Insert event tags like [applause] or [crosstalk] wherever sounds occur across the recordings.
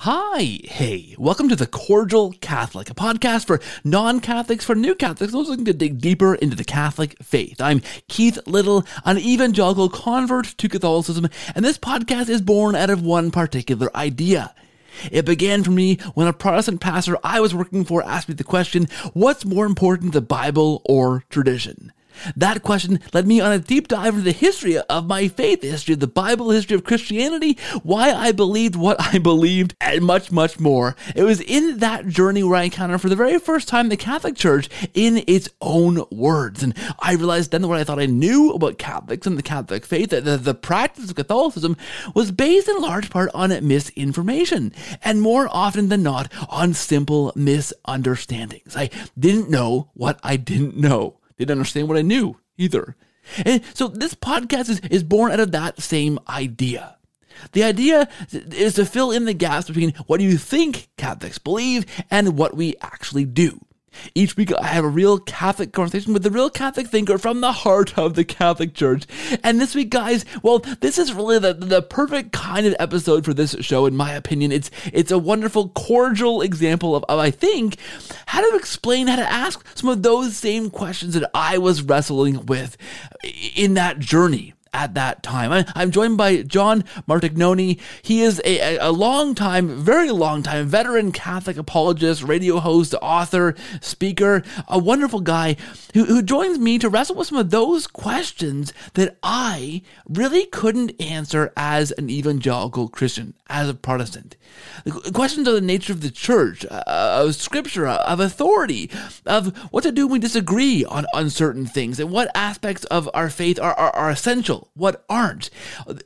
Hi, hey, welcome to the Cordial Catholic, a podcast for non Catholics, for new Catholics, those looking to dig deeper into the Catholic faith. I'm Keith Little, an evangelical convert to Catholicism, and this podcast is born out of one particular idea. It began for me when a Protestant pastor I was working for asked me the question what's more important, the Bible or tradition? That question led me on a deep dive into the history of my faith, the history of the Bible, the history of Christianity, why I believed what I believed, and much, much more. It was in that journey where I encountered for the very first time the Catholic Church in its own words. And I realized then what I thought I knew about Catholics and the Catholic faith, that the, the practice of Catholicism was based in large part on misinformation, and more often than not on simple misunderstandings. I didn't know what I didn't know didn't understand what I knew either. And so this podcast is, is born out of that same idea. The idea is to fill in the gaps between what you think Catholics believe and what we actually do. Each week, I have a real Catholic conversation with a real Catholic thinker from the heart of the Catholic Church. And this week, guys, well, this is really the, the perfect kind of episode for this show, in my opinion. It's it's a wonderful, cordial example of, of I think, how to explain, how to ask some of those same questions that I was wrestling with in that journey at that time. I, am joined by John Martignoni. He is a, a long time, very long time veteran Catholic apologist, radio host, author, speaker, a wonderful guy who, who joins me to wrestle with some of those questions that I really couldn't answer as an evangelical Christian, as a Protestant. Questions of the nature of the church, uh, of scripture, of authority, of what to do when we disagree on, on certain things, and what aspects of our faith are, are, are essential what aren't?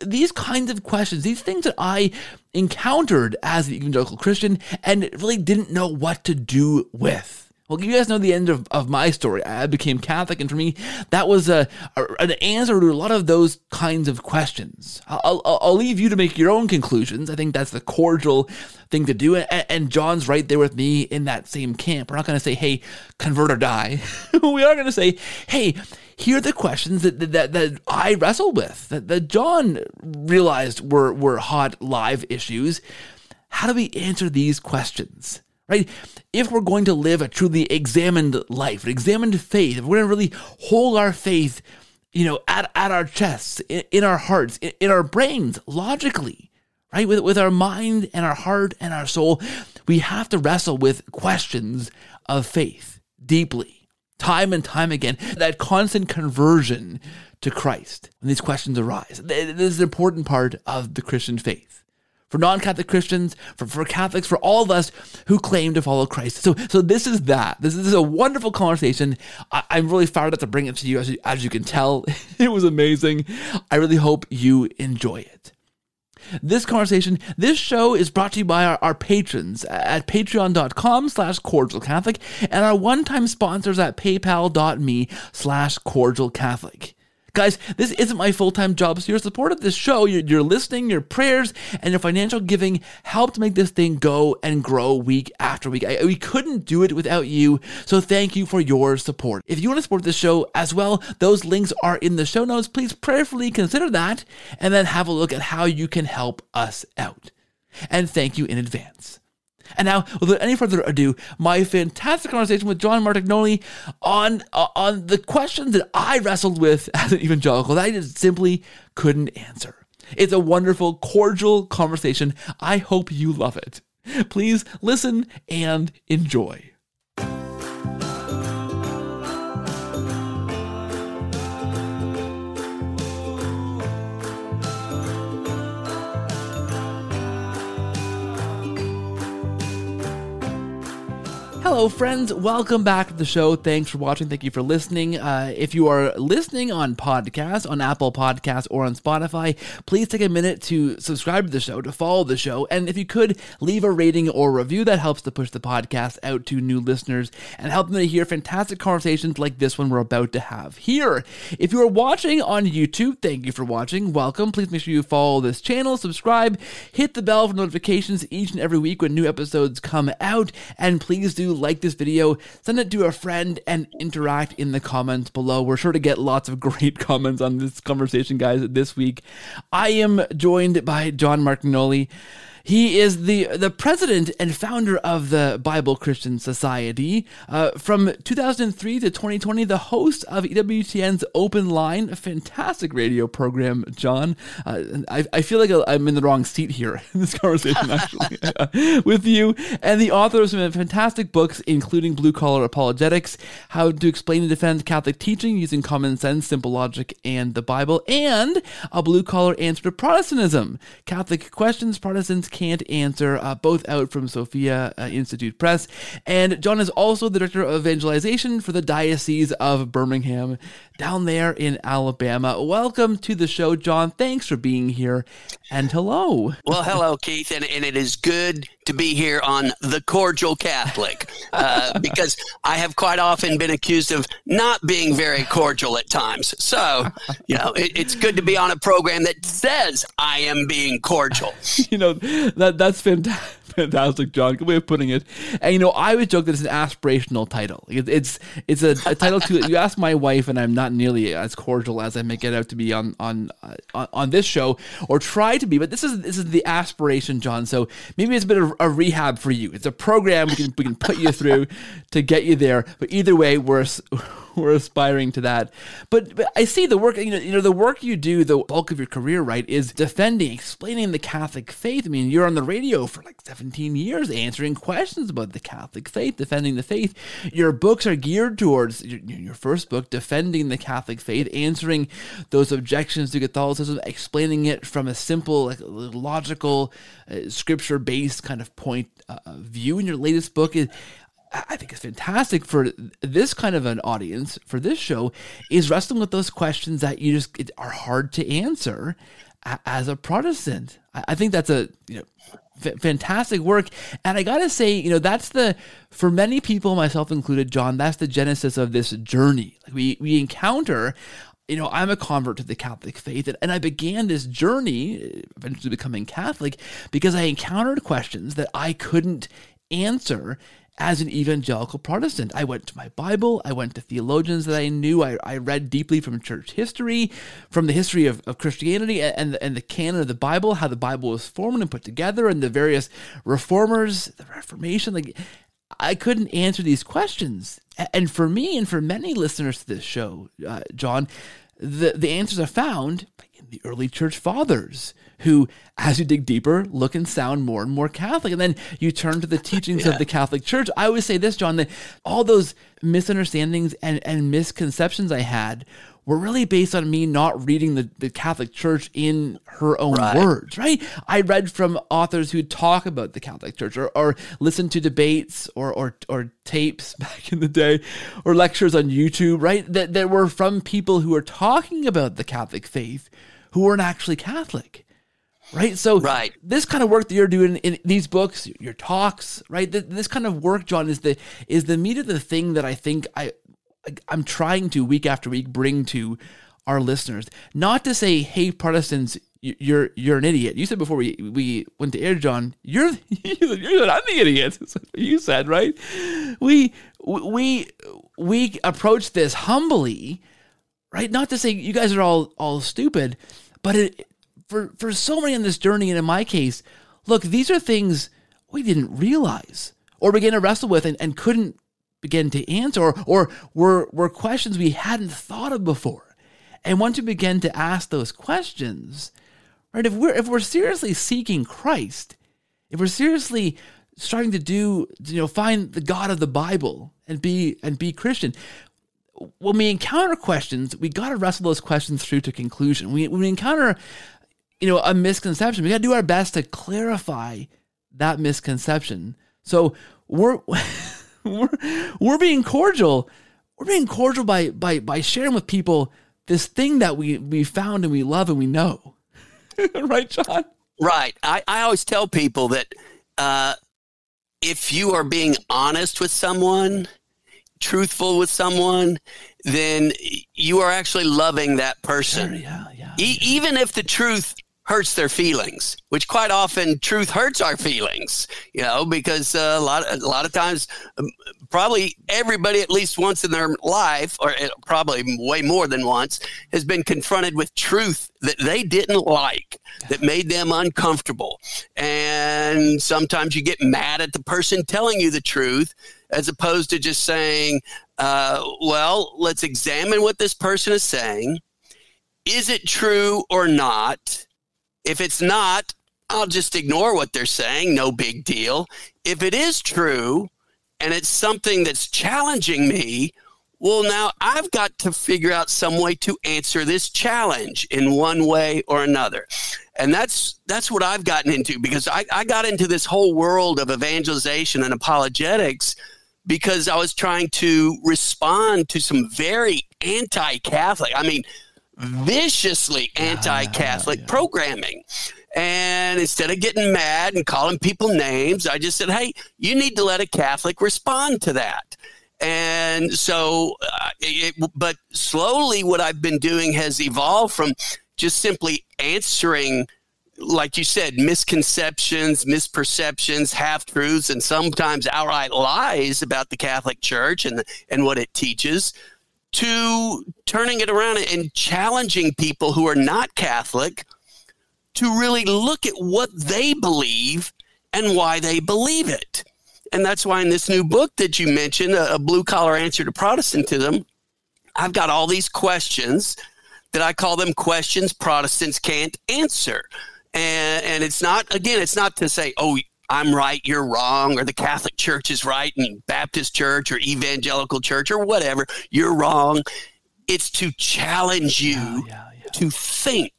These kinds of questions, these things that I encountered as an evangelical Christian and really didn't know what to do with. Well, you guys know the end of, of my story. I became Catholic, and for me, that was a, a an answer to a lot of those kinds of questions. I'll, I'll, I'll, leave you to make your own conclusions. I think that's the cordial thing to do. And, and John's right there with me in that same camp. We're not going to say, hey, convert or die. [laughs] we are going to say, hey, here are the questions that, that, that I wrestled with, that, that John realized were, were hot live issues. How do we answer these questions? Right? If we're going to live a truly examined life, an examined faith, if we're going to really hold our faith, you know, at, at our chests, in, in our hearts, in, in, our brains, logically, right? With, with our mind and our heart and our soul, we have to wrestle with questions of faith deeply, time and time again. That constant conversion to Christ when these questions arise. This is an important part of the Christian faith for non-Catholic Christians, for, for Catholics, for all of us who claim to follow Christ. So, so this is that. This is, this is a wonderful conversation. I, am really fired up to bring it to you. As, you. as you can tell, [laughs] it was amazing. I really hope you enjoy it. This conversation, this show is brought to you by our, our patrons at patreon.com slash cordial Catholic and our one-time sponsors at paypal.me slash cordial Catholic. Guys, this isn't my full time job, so your support of this show, your, your listening, your prayers, and your financial giving helped make this thing go and grow week after week. I, we couldn't do it without you, so thank you for your support. If you want to support this show as well, those links are in the show notes. Please prayerfully consider that and then have a look at how you can help us out. And thank you in advance. And now, without any further ado, my fantastic conversation with John Martignoni on uh, on the questions that I wrestled with [laughs] as an evangelical that I just simply couldn't answer. It's a wonderful, cordial conversation. I hope you love it. Please listen and enjoy. Hello, friends. Welcome back to the show. Thanks for watching. Thank you for listening. Uh, if you are listening on podcast, on Apple Podcasts, or on Spotify, please take a minute to subscribe to the show, to follow the show, and if you could leave a rating or review, that helps to push the podcast out to new listeners and help them to hear fantastic conversations like this one we're about to have here. If you are watching on YouTube, thank you for watching. Welcome. Please make sure you follow this channel, subscribe, hit the bell for notifications each and every week when new episodes come out, and please do like this video, send it to a friend, and interact in the comments below. We're sure to get lots of [laughs] great comments on this conversation, guys, this week. I am joined by John Martignoni. He is the the president and founder of the Bible Christian Society. Uh, from 2003 to 2020, the host of EWTN's Open Line, a fantastic radio program. John, uh, I, I feel like I'm in the wrong seat here [laughs] in this conversation, [laughs] actually, [laughs] with you, and the author of some fantastic books, including Blue Collar Apologetics, How to Explain and Defend Catholic Teaching Using Common Sense, Simple Logic, and the Bible, and a blue collar answer to Protestantism, Catholic questions Protestants can't answer, uh, both out from Sophia uh, Institute Press. And John is also the director of evangelization for the Diocese of Birmingham down there in Alabama. Welcome to the show, John. Thanks for being here. And hello. Well, hello, Keith. And, and it is good to be here on The Cordial Catholic uh, [laughs] because I have quite often been accused of not being very cordial at times. So, you know, it, it's good to be on a program that says I am being cordial. [laughs] You know, that that's fantastic [laughs] fantastic, John. Good way of putting it. And you know, I would joke that it's an aspirational title. It's it's a, a title to you ask my wife, and I'm not nearly as cordial as I make it out to be on on uh, on this show, or try to be. But this is this is the aspiration, John. So maybe it's a bit of a rehab for you. It's a program we can we can put you through to get you there. But either way, we're [laughs] we're aspiring to that. But, but I see the work, you know, you know, the work you do, the bulk of your career, right, is defending, explaining the Catholic faith. I mean, you're on the radio for like 17 years answering questions about the Catholic faith, defending the faith. Your books are geared towards your, your first book, defending the Catholic faith, answering those objections to Catholicism, explaining it from a simple, like logical, uh, scripture-based kind of point uh, view. In your latest book is I think it's fantastic for this kind of an audience for this show is wrestling with those questions that you just are hard to answer as a Protestant. I think that's a you know f- fantastic work, and I gotta say, you know, that's the for many people, myself included, John, that's the genesis of this journey. Like we we encounter you know, I'm a convert to the Catholic faith, and I began this journey, eventually becoming Catholic, because I encountered questions that I couldn't answer as an evangelical Protestant. I went to my Bible, I went to theologians that I knew, I, I read deeply from church history, from the history of, of Christianity and, and the canon of the Bible, how the Bible was formed and put together, and the various reformers, the Reformation. Like, I couldn't answer these questions. And for me, and for many listeners to this show, uh, John, the, the answers are found in the early church fathers who, as you dig deeper, look and sound more and more Catholic. And then you turn to the [laughs] teachings yeah. of the Catholic Church. I always say this, John, that all those misunderstandings and, and misconceptions I had were really based on me not reading the, the Catholic Church in her own right. words, right? I read from authors who talk about the Catholic Church or, or listen to debates or, or, or tapes [laughs] back in the day or lectures on YouTube, right? That, that were from people who were talking about the Catholic faith who weren't actually Catholic right? So right. this kind of work that you're doing in these books, your talks, right? This kind of work, John, is the is the meat of the thing that I think I I'm trying to week after week bring to our listeners. Not to say, hey, Protestants, you're you're an idiot. You said before we we went to air, John, you're [laughs] you're not the idiot. you said right. We we we approach this humbly, right? Not to say you guys are all all stupid, but it for for so many on this journey, and in my case, look, these are things we didn't realize or begin to wrestle with and, and couldn't begin to answer, or, or were were questions we hadn't thought of before. And once you begin to ask those questions, right? If we're if we're seriously seeking Christ, if we're seriously starting to do, you know, find the God of the Bible and be and be Christian, when we encounter questions, we got to wrestle those questions through to conclusion. We, when we encounter you know, a misconception. We got to do our best to clarify that misconception. So we're [laughs] we're we're being cordial. We're being cordial by by by sharing with people this thing that we we found and we love and we know. [laughs] right, John? Right. I, I always tell people that uh, if you are being honest with someone, truthful with someone, then you are actually loving that person. yeah, yeah, e- yeah. Even if the truth hurts their feelings, which quite often truth hurts our feelings, you know, because uh, a lot a lot of times um, probably everybody at least once in their life or uh, probably way more than once has been confronted with truth that they didn't like that made them uncomfortable. And sometimes you get mad at the person telling you the truth as opposed to just saying, uh, well, let's examine what this person is saying. Is it true or not? If it's not, I'll just ignore what they're saying. No big deal. If it is true and it's something that's challenging me, well, now I've got to figure out some way to answer this challenge in one way or another. And that's that's what I've gotten into because I, I got into this whole world of evangelization and apologetics because I was trying to respond to some very anti Catholic, I mean, viciously anti Catholic yeah. programming. And instead of getting mad and calling people names, I just said, hey, you need to let a Catholic respond to that. And so, uh, it, but slowly, what I've been doing has evolved from just simply answering like you said, misconceptions, misperceptions, half truths, and sometimes outright lies about the Catholic Church and and what it teaches, to turning it around and challenging people who are not Catholic to really look at what they believe and why they believe it. And that's why in this new book that you mentioned, a, blue collar answer to Protestantism, I've got all these questions that I call them questions Protestants can't answer and and it's not again it's not to say oh I'm right, you're wrong, or the Catholic Church is right, and Baptist Church or Evangelical Church or whatever, you're wrong. It's to challenge you yeah, yeah, yeah. to think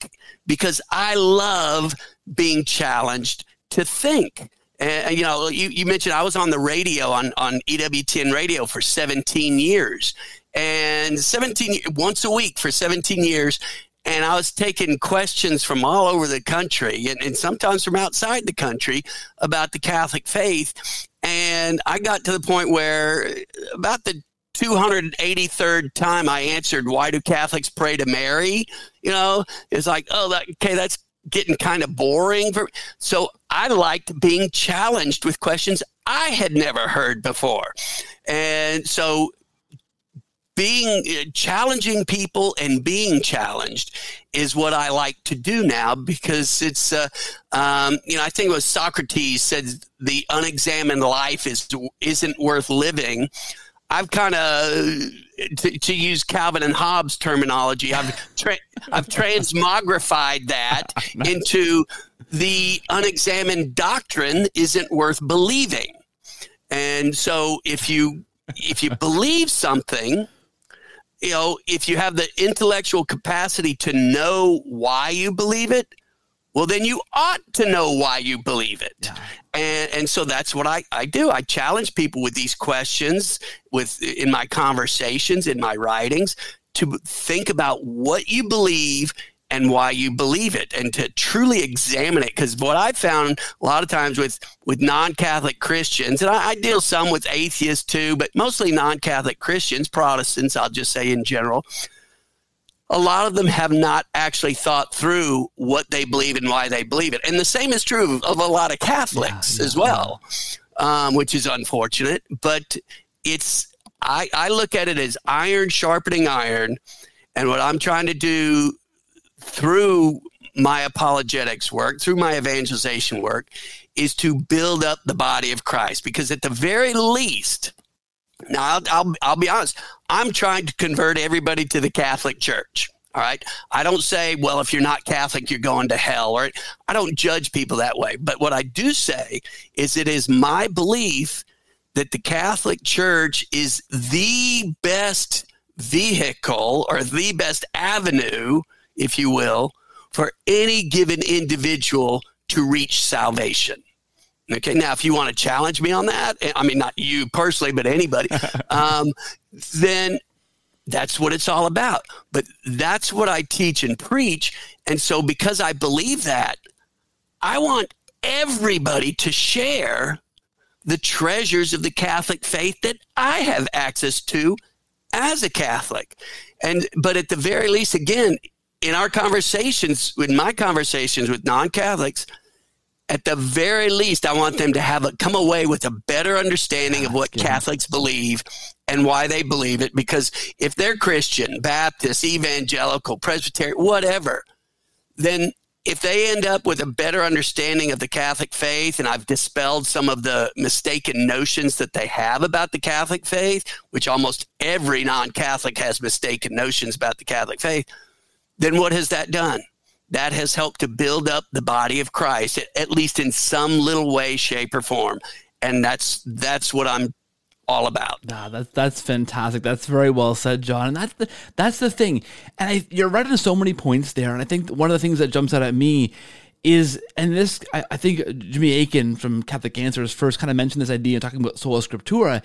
because I love being challenged to think. And, you know, you, you mentioned I was on the radio on, on EWTN radio for 17 years and 17 once a week for 17 years and I was taking questions from all over the country and, and, sometimes from outside the country about the Catholic faith. And I got to the point where about the 283rd time I answered, Why do Catholics pray to Mary? You know, it's like, oh, that, okay, that's getting kind of boring. For, so I liked being challenged with questions I had never heard before. And so being uh, challenging people and being challenged is what I like to do now because it's uh, um, you know I think it was Socrates said the unexamined life is isn't worth living. I've kind of to, to, use Calvin and Hobbes terminology, I've tra- I've transmogrified that [laughs] into the unexamined doctrine isn't worth believing. And so if you if you believe something you know, if you have the intellectual capacity to know why you believe it, well, then you ought to know why you believe it. Yeah. And, and so that's what I, I do. I challenge people with these questions with in my conversations, in my writings, to think about what you believe and why you believe it and to truly examine it because what i've found a lot of times with with non-catholic christians and I, I, deal some with atheists too but mostly non-catholic christians protestants i'll just say in general a lot of them have not actually thought through what they believe and why they believe it and the same is true of, of a lot of catholics yeah, yeah, as well yeah. um, which is unfortunate but it's I, I look at it as iron sharpening iron and what i'm trying to do through my apologetics work, through my evangelization work, is to build up the body of Christ. Because at the very least, now I'll, I'll, I'll be honest, I'm trying to convert everybody to the Catholic Church. All right. I don't say, well, if you're not Catholic, you're going to hell, or I don't judge people that way. But what I do say is it is my belief that the Catholic Church is the best vehicle or the best avenue if you will, for any given individual to reach salvation. Okay, now if you want to challenge me on that, eh, I mean, not you personally, but anybody, [laughs] um, then that's what it's all about. But that's what I teach and preach. And so, because I believe that, I want everybody to share the treasures of the Catholic faith that I have access to as a Catholic. And but at the very least, again, in our conversations, in my conversations with non Catholics, at the very least, I want them to have a, come away with a better understanding of what Catholics believe and why they believe it. Because if they're Christian, Baptist, evangelical, Presbyterian, whatever, then if they end up with a better understanding of the Catholic faith, and I've dispelled some of the mistaken notions that they have about the Catholic faith, which almost every non Catholic has mistaken notions about the Catholic faith, then what has that done? That has helped to build up the body of Christ, at least in some little way, shape, or form. And that's that's what I'm all about. Nah, that's that's fantastic. That's very well said, John. And that's the that's the thing. And I, you're right on so many points there. And I think one of the things that jumps out at me is, and this I, I think Jimmy Akin from Catholic Answers first kind of mentioned this idea talking about sola scriptura,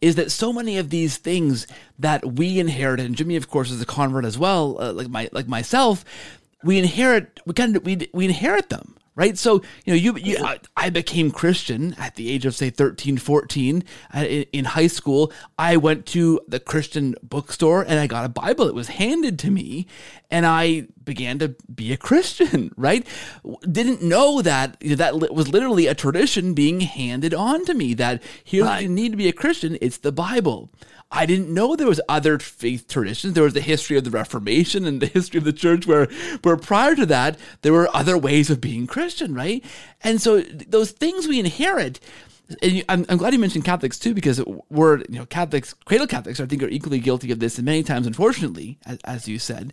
is that so many of these things that we inherit, and Jimmy of course is a convert as well, uh, like my like myself, we inherit we kind of we we inherit them right? So, you know, you, you I, I, became Christian at the age of, say, 13, 14 uh, in, high school. I went to the Christian bookstore and I got a Bible. It was handed to me and I began to be a Christian, [laughs] right? Didn't know that you know, that was literally a tradition being handed on to me that here right. you need to be a Christian. It's the Bible. I didn't know there was other faith traditions. There was the history of the Reformation and the history of the church where, where prior to that, there were other ways of being Christian, right? And so those things we inherit, and I'm, I'm glad you mentioned Catholics too, because we're, you know, Catholics, cradle Catholics, I think, are equally guilty of this, and many times, unfortunately, as, as you said.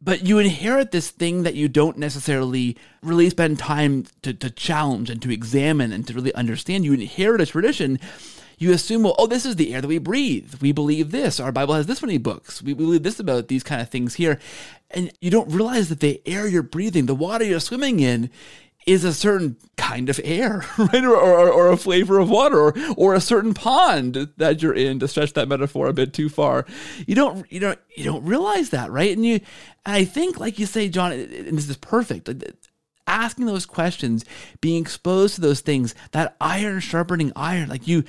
But you inherit this thing that you don't necessarily really spend time to, to challenge and to examine and to really understand. You inherit a tradition you assume, well, oh, this is the air that we breathe. We believe this. Our Bible has this many books. We believe this about these kind of things here. And you don't realize that the air you're breathing, the water you're swimming in, is a certain kind of air, [laughs] right? Or, or, or, a flavor of water, or, or a certain pond that you're in. To stretch that metaphor a bit too far, you don't you don't you don't realize that, right? And you, and I think, like you say, John, and this is perfect asking those questions, being exposed to those things, that iron sharpening iron, like you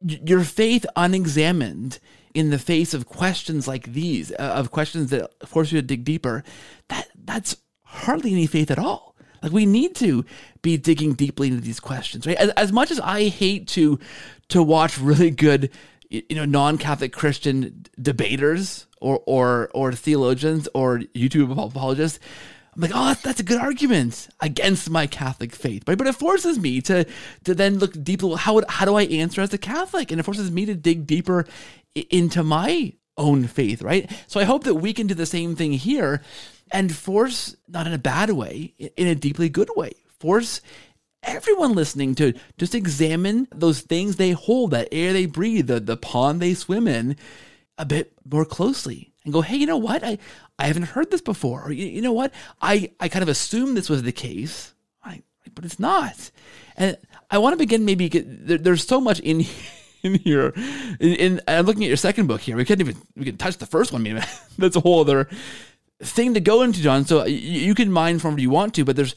your faith unexamined in the face of questions like these, uh, of questions that force you to dig deeper, that that's hardly any faith at all. Like we need to be digging deeply into these questions, right? As, as much as I hate to to watch really good, you know, non-Catholic Christian debaters or or or theologians or YouTube apologists, I'm like, oh, that's, a good argument against my Catholic faith? But it forces me to to then look deeper. How would, how do I answer as a Catholic? And it forces me to dig deeper into my own faith, right? So I hope that we can do the same thing here and force, not in a bad way, in a deeply good way, force everyone listening to just examine those things they hold, that air they breathe, the, the pond they swim in, a bit more closely and go, hey, you know what? I, I haven't heard this before. Or, you, you know what? I, I kind of assumed this was the case, I, but it's not. And I want to begin maybe, there, there's so much in [laughs] in here. In, in, I'm looking at your second book here. We can't even we can touch the first one. [laughs] Maybe that's a whole other thing to go into, John. So you, you can mine from what you want to, but there's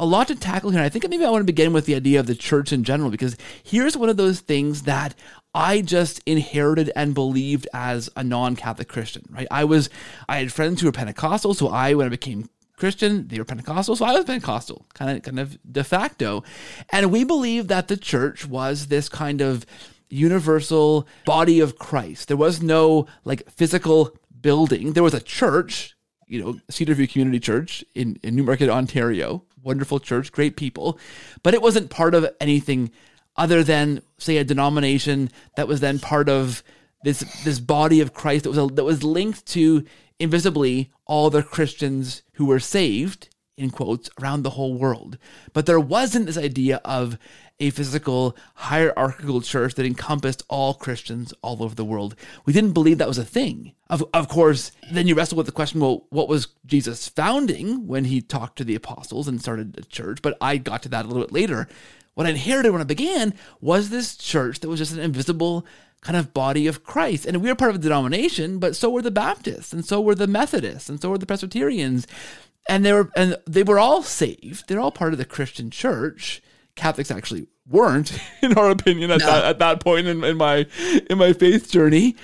a lot to tackle here. I think maybe I want to begin with the idea of the church in general, because here's one of those things that I just inherited and believed as a non-Catholic Christian, right? I was, I had friends who were Pentecostal, so I, when I became Christian, they were Pentecostal, so I was Pentecostal, kind of, kind of de facto, and we believed that the church was this kind of universal body of Christ. There was no like physical building. There was a church, you know, Cedarview Community Church in, in Newmarket, Ontario, wonderful church, great people, but it wasn't part of anything other than say a denomination that was then part of this this body of Christ that was a, that was linked to invisibly all the Christians who were saved in quotes around the whole world. But there wasn't this idea of a physical hierarchical church that encompassed all Christians all over the world. We didn't believe that was a thing. Of, of course, then you wrestle with the question well, what was Jesus founding when he talked to the apostles and started a church? But I got to that a little bit later. What I inherited when I began was this church that was just an invisible kind of body of Christ. And we were part of a denomination, but so were the Baptists, and so were the Methodists, and so were the Presbyterians. And they were and they were all saved. They're all part of the Christian church. Catholics actually weren't, [laughs] in our opinion, at, no. that, at that point in, in my in my faith journey.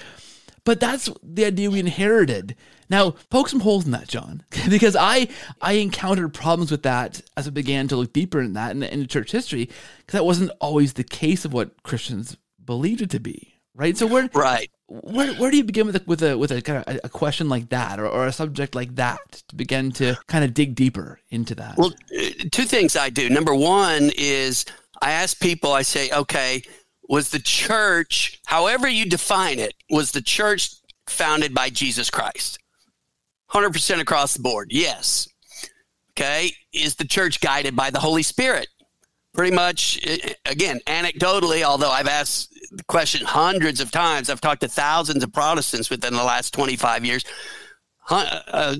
But that's the idea we inherited. Now, poke some holes in that, John, [laughs] because I I encountered problems with that as I began to look deeper in that in, in church history, because that wasn't always the case of what Christians believed it to be, right? So where right where, where do you begin with a, with a with a kind of a question like that or, or a subject like that to begin to kind of dig deeper into that? Well, uh, two things I do. Number one is I ask people. I say, okay, was the church, however you define it, was the church founded by Jesus Christ? 100% across the board. Yes. Okay. Is the church guided by the Holy Spirit? Pretty much, again, anecdotally, although I've asked the question hundreds of times, I've talked to thousands of Protestants within the last 25 years. Uh,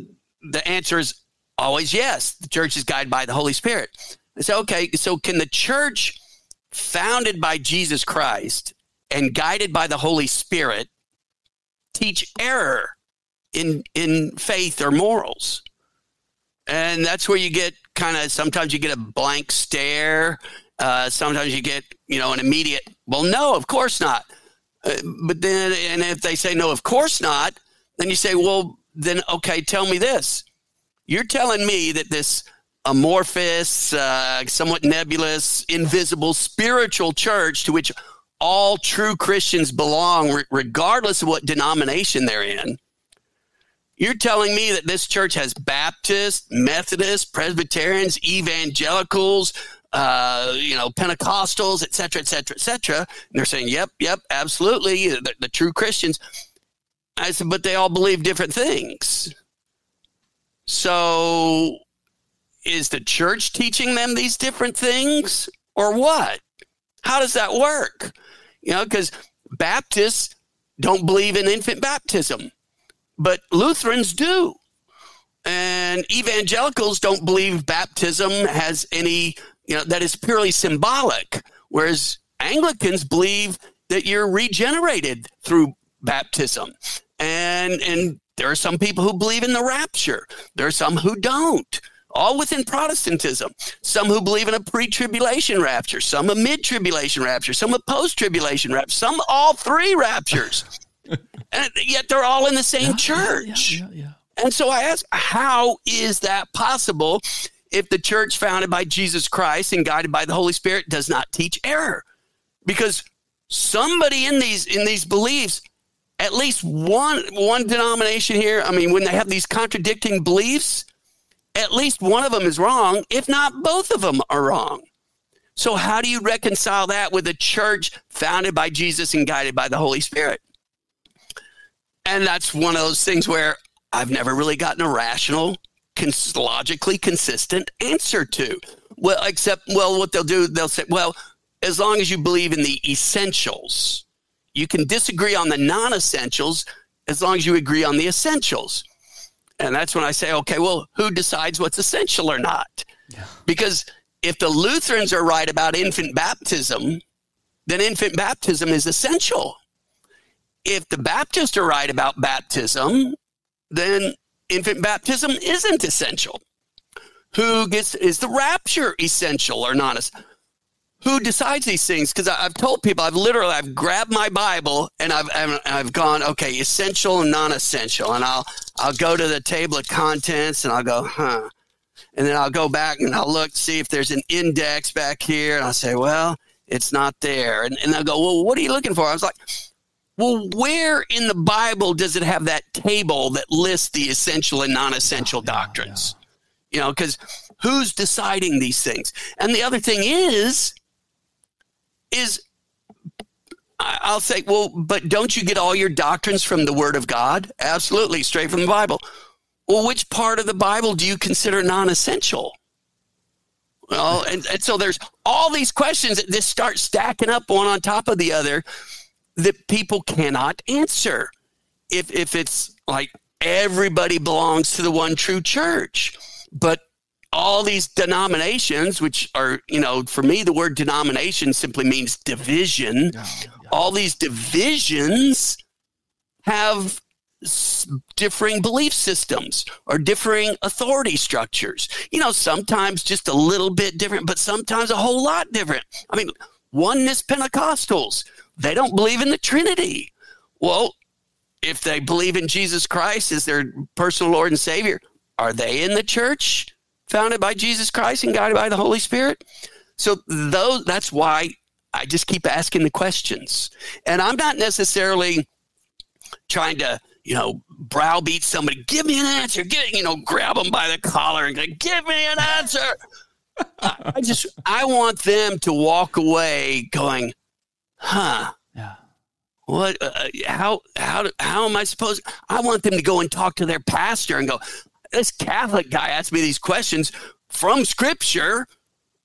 the answer is always yes. The church is guided by the Holy Spirit. So, okay, so can the church founded by Jesus Christ and guided by the Holy Spirit teach error in in faith or morals. And that's where you get kind of sometimes you get a blank stare. Uh, sometimes you get you know an immediate well no of course not. Uh, but then and if they say no of course not, then you say well then okay tell me this. You're telling me that this amorphous, uh, somewhat nebulous, invisible spiritual church to which all true Christians belong, regardless of what denomination they're in, you're telling me that this church has Baptists, Methodists, Presbyterians, evangelicals, uh, you know, Pentecostals, et cetera, et cetera, et cetera. And they're saying, yep, yep, absolutely, the, the true Christians. I said, but they all believe different things. So is the church teaching them these different things or what? How does that work? You know, because Baptists don't believe in infant baptism but Lutherans do. And evangelicals don't believe baptism has any, you know, that is purely symbolic, whereas Anglicans believe that you're regenerated through baptism. And and there are some people who believe in the rapture. There are some who don't. All within Protestantism. Some who believe in a pre-tribulation rapture, some a mid-tribulation rapture, some a post-tribulation rapture, some all three raptures and yet they're all in the same yeah, church. Yeah, yeah, and so I ask, how is that possible if the church founded by Jesus Christ and guided by the Holy Spirit does not teach error? Because somebody in these in these beliefs, at least one one denomination here, I mean, when they have these contradicting beliefs, at least one of them is wrong, if not both of them are wrong. So how do you reconcile that with a church founded by Jesus and guided by the Holy Spirit? And that's one of those things where I've never really gotten a rational, cons- logically consistent answer to. Well, except, well, what they'll do, they'll say, well, as long as you believe in the essentials, you can disagree on the non essentials as long as you agree on the essentials. And that's when I say, okay, well, who decides what's essential or not? Yeah. Because if the Lutherans are right about infant baptism, then infant baptism is essential if the Baptists are right about baptism, then infant baptism isn't essential. Who gets is the rapture essential or not? Who decides these things? Because I've told people, I've literally, I've grabbed my Bible and I've I've gone, okay, essential and non-essential, and I'll I'll go to the table of contents and I'll go, huh, and then I'll go back and I'll look see if there's an index back here, and I'll say, well, it's not there, and and they'll go, well, what are you looking for? I was like, well, where in the Bible does it have that table that lists the essential and non essential yeah, doctrines? Yeah. You know, because who's deciding these things? And the other thing is, is I'll say, well, but don't you get all your doctrines from the Word of God? Absolutely, straight from the Bible. Well, which part of the Bible do you consider non essential? Well, and, and so there's all these questions that just start stacking up one on top of the other that people cannot answer. If if it's like everybody belongs to the one true church, but all these denominations, which are, you know, for me, the word denomination simply means division. Yeah, yeah. All these divisions have differing belief systems or differing authority structures. You know, sometimes just a little bit different, but sometimes a whole lot different. I mean, oneness Pentecostals they don't believe in the Trinity. Well, if they believe in Jesus Christ as their personal Lord and Savior, are they in the church founded by Jesus Christ and guided by the Holy Spirit? So those that's why I just keep asking the questions. And I'm not necessarily trying to, you know, browbeat somebody, give me an answer, get you know, grab them by the collar and go, give me an answer. [laughs] I just I want them to walk away going, huh? Yeah. What? Uh, how? How? How am I supposed? I want them to go and talk to their pastor and go. This Catholic guy asked me these questions from Scripture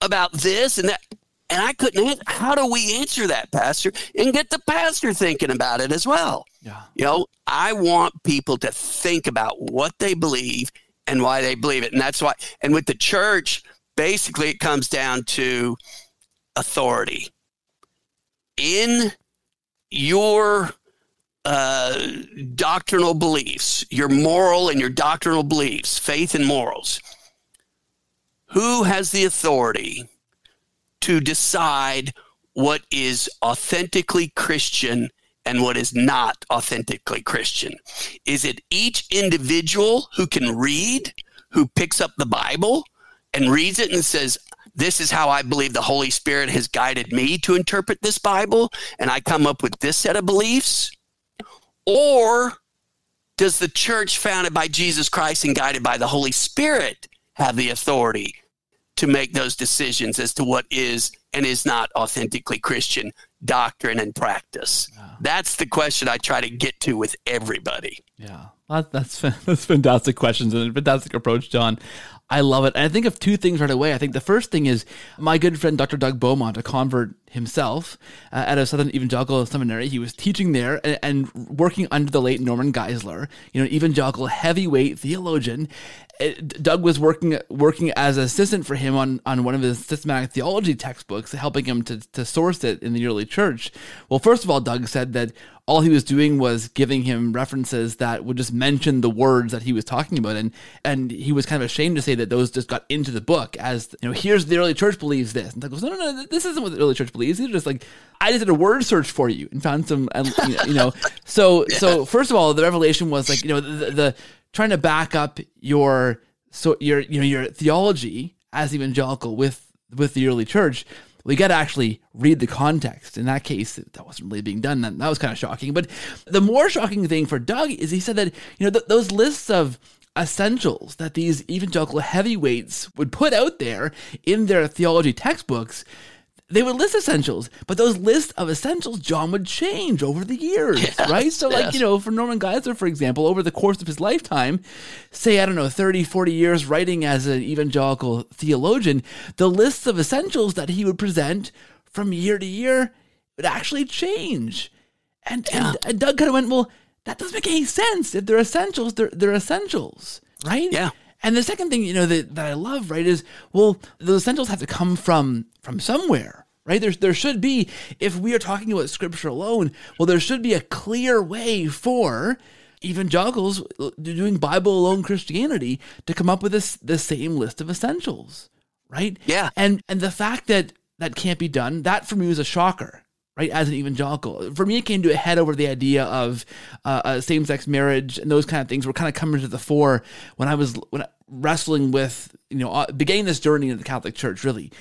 about this and that, and I couldn't. Answer. How do we answer that, Pastor, and get the pastor thinking about it as well? Yeah. You know, I want people to think about what they believe and why they believe it, and that's why. And with the church, basically, it comes down to authority in your uh, doctrinal beliefs, your moral and your doctrinal beliefs, faith and morals, who has the authority to decide what is authentically Christian and what is not authentically Christian? Is it each individual who can read, who picks up the Bible and reads it and says, this is how I believe the Holy Spirit has guided me to interpret this Bible, and I come up with this set of beliefs? Or does the church founded by Jesus Christ and guided by the Holy Spirit have the authority to make those decisions as to what is and is not authentically Christian doctrine and practice? That's the question I try to get to with everybody. Yeah, that, that's [laughs] that's fantastic questions and a fantastic approach, John. I love it. And I think of two things right away. I think the first thing is my good friend Dr. Doug Beaumont, a convert himself uh, at a Southern Evangelical Seminary. He was teaching there and, and, working under the late Norman Geisler, you know, evangelical heavyweight theologian. Uh, Doug was working working as an assistant for him on, on one of his systematic theology textbooks, helping him to, to source it in the early church. Well, first of all, Doug said that all he was doing was giving him references that would just mention the words that he was talking about, and and he was kind of ashamed to say that those just got into the book as you know, here's the early church believes this, and Doug goes, no, no, no, this isn't what the early church believes. These are just like I just did a word search for you and found some, and you know, [laughs] so yeah. so first of all, the revelation was like you know the, the trying to back up your so your you know your theology as evangelical with with the early church we got to actually read the context. In that case, that wasn't really being done. That, that was kind of shocking. But the more shocking thing for Doug is he said that, you know, th- those lists of essentials that these evangelical heavyweights would put out there in their theology textbooks they would list essentials, but those lists of essentials, John, would change over the years, [laughs] yes, right? So, like, you know, for Norman Geisler, for example, over the course of his lifetime, say, I don't know, 30, 40 years writing as an evangelical theologian, the lists of essentials that he would present from year to year would actually change. And, yeah. and, and Doug kind of went, well, that doesn't make any sense. If they're essentials, they're, they're essentials, right? Yeah. And the second thing, you know, that, that I love, right, is well, the essentials have to come from from somewhere, right? There's there should be, if we are talking about scripture alone, well, there should be a clear way for evangelicals doing Bible alone Christianity to come up with this the same list of essentials, right? Yeah. And and the fact that that can't be done, that for me was a shocker, right? As an evangelical, for me, it came to a head over the idea of uh, uh, same-sex marriage and those kind of things were kind of coming to the fore when I was when I, wrestling with, you know, uh, beginning this journey in the Catholic Church, really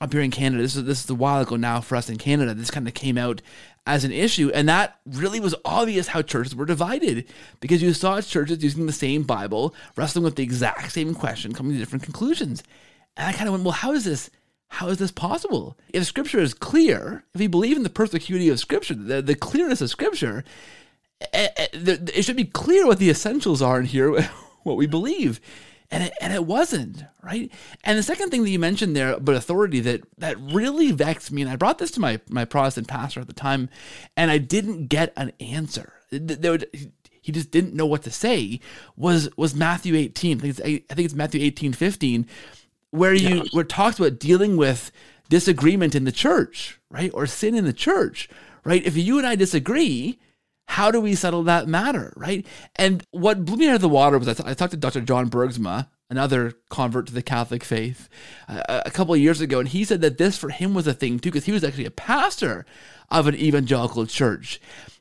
up here in Canada. This is this is a while ago now for us in Canada. This kind of came out as an issue, and that really was obvious how churches were divided because you saw churches using the same Bible, wrestling with the exact same question, coming to different conclusions. And I kind of went, well, how is this? How is this possible? If Scripture is clear, if we believe in the perspicuity of Scripture, the, the clearness of Scripture, it, eh, eh, it should be clear what the essentials are in here, [laughs] what we believe and it, and it wasn't right? And the second thing that you mentioned there about authority that that really vexed me and i brought this to my my protestant pastor at the time and i didn't get an answer. There would, he just didn't know what to say was was matthew 18 i think it's, I think it's matthew 18 15 where you yeah. where talks about dealing with disagreement in the church right? Or sin in the church right? If you and i disagree how do we settle that matter, right? And what blew me out of the water was I, talked to Dr. John Bergsma another convert to the Catholic faith, uh, a couple of years ago, and he said that this for him was a thing too, because he was actually a pastor of an evangelical church.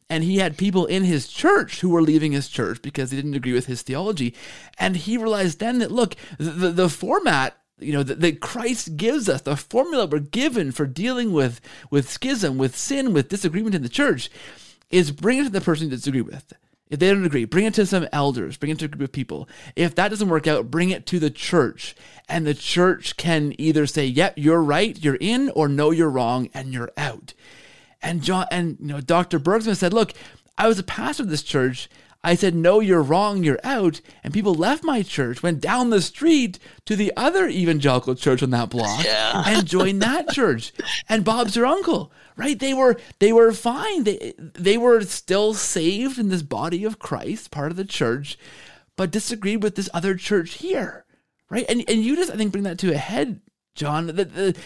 And he had people in his church who were leaving his church because they didn't agree with his theology. And he realized then that, look, the, the format you know that, that Christ gives us the formula we're given for dealing with with schism, with sin, with disagreement in the church, is bring it to the person you disagree with. If they don't agree, bring it to some elders, bring it to a group of people. If that doesn't work out, bring it to the church. And the church can either say, yep, you're right, you're in, or no, you're wrong, and you're out. And John and you know, Dr. Bergsma said, look, I was a pastor of this church I said, No, you're wrong, you're out. And people left my church, went down the street to the other evangelical church on that block [laughs] yeah. and joined that church. And Bob's their uncle, right? They were they were fine. They they were still saved in this body of Christ, part of the church, but disagreed with this other church here. Right? And and you just I think bring that to a head, John, that the,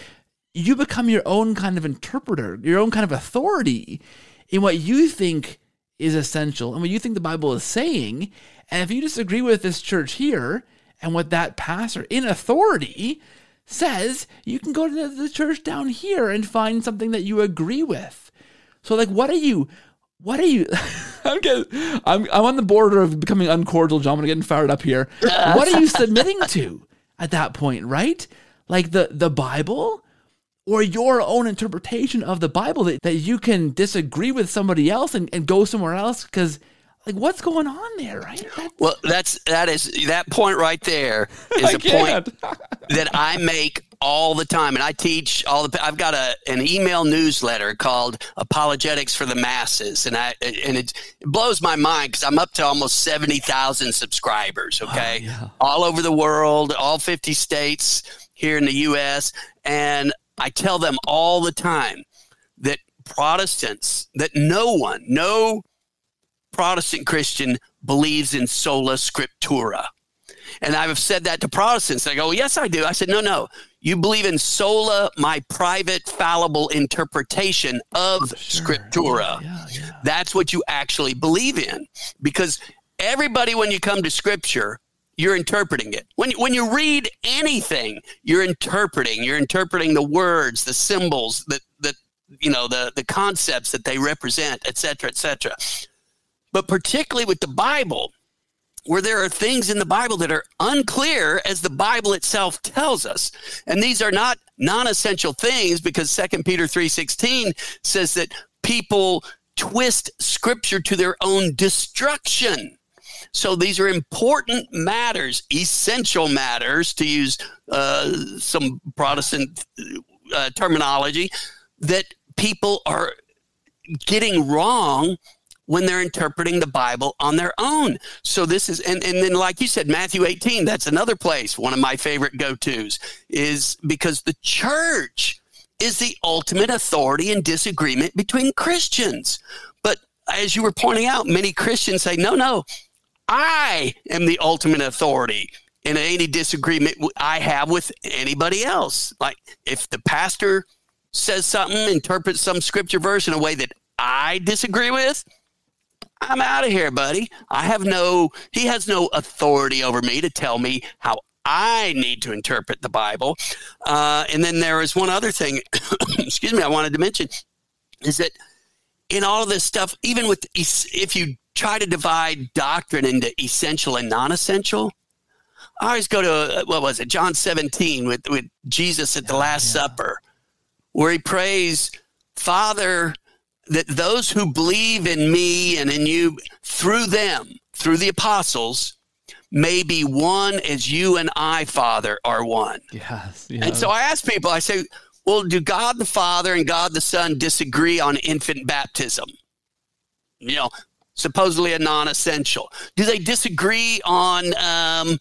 you become your own kind of interpreter, your own kind of authority in what you think is essential and what you think the Bible is saying. And if you disagree with this church here and what that pastor in authority says, you can go to the church down here and find something that you agree with. So, like, what are you? What are you? [laughs] I'm, getting, I'm I'm on the border of becoming uncordial, John. I'm getting fired up here. what are you [laughs] submitting to at that point, right? Like the the Bible or your own interpretation of the Bible that, that you can disagree with somebody else and, and go somewhere else? Because like what's going on there right? That's, well that's that is that point right there is a point [laughs] that i make all the time and i teach all the i've got a an email newsletter called apologetics for the masses and i and it, blows my mind because i'm up to almost 70000 subscribers okay? oh, yeah. all over the world all 50 states here in the us and I tell them all the time that Protestants, that no one, no Protestant Christian believes in sola scriptura. And I've said that to Protestants. They go, Yes, I do. I said, No, no. You believe in sola, my private, fallible interpretation of sure. scriptura. Yeah, yeah. That's what you actually believe in. Because everybody, when you come to scripture, you're interpreting it. When, when you read anything, you're interpreting. You're interpreting the words, the symbols, the, the, you know, the, the concepts that they represent, et cetera, et cetera. But particularly with the Bible, where there are things in the Bible that are unclear as the Bible itself tells us. And these are not non-essential things because 2 Peter 3:16 says that people twist scripture to their own destruction. So these are important matters, essential matters, to use uh, some Protestant uh, terminology, that people are getting wrong when they're interpreting the Bible on their own. So this is, and, and then like you said, Matthew 18, that's another place, one of my favorite go-tos, is because the church is the ultimate authority in disagreement between Christians. But as you were pointing out, many Christians say, no, no, I am the ultimate authority in any disagreement I have with anybody else. Like if the pastor says something, interprets some scripture verse in a way that I disagree with, I'm out of here, buddy. I have no, he has no authority over me to tell me how I need to interpret the Bible. Uh, and then there is one other thing, [coughs] excuse me, I wanted to mention is that in all of this stuff, even with, if you try to divide doctrine into essential and non-essential. I always go to uh, what was it, John 17 with, with Jesus at the Last yeah. Supper, where he prays, Father, that those who believe in me and in you through them, through the apostles, may be one as you and I, Father, are one. Yes, yes. And so I ask people, I say, well, do God the Father and God the Son disagree on infant baptism? You know, supposedly a non-essential? Do they disagree on um,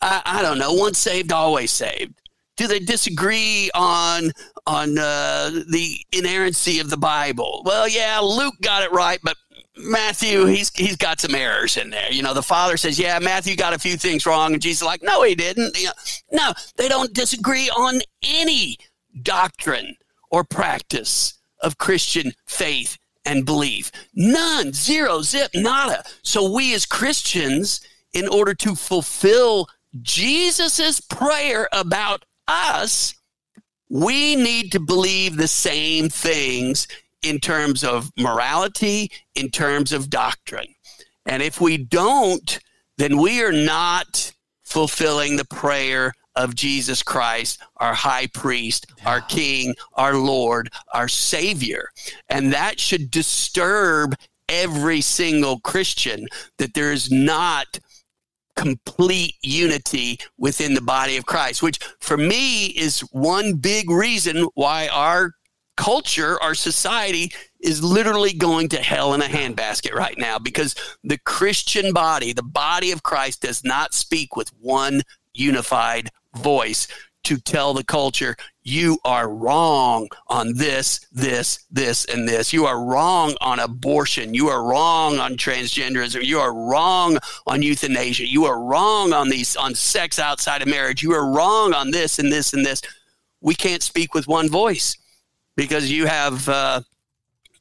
I, I, don't know, once saved, always saved? Do they disagree on on uh, the inerrancy of the Bible? Well, yeah, Luke got it right, but Matthew, he's he's got some errors in there. You know, the father says, "Yeah, Matthew got a few things wrong," and Jesus like, "No, he didn't." You know, no, they don't disagree on any doctrine or practice of Christian faith and believe. None, zero, zip, nada. So we as Christians, in order to fulfill Jesus' prayer about us, we need to believe the same things in terms of morality, in terms of doctrine. And if we don't, then we are not fulfilling the prayer of Jesus Christ, our high priest, yeah. our king, our Lord, our Savior. And that should disturb every single Christian that there is not complete unity within the body of Christ, which for me is one big reason why our culture, our society is literally going to hell in a handbasket right now because the Christian body, the body of Christ, does not speak with one unified voice to tell the culture you are wrong on this, this, this, and this. You are wrong on abortion. You are wrong on transgenderism. You are wrong on euthanasia. You are wrong on these on sex outside of marriage. You are wrong on this and this and this. We can't speak with one voice because you have. Uh,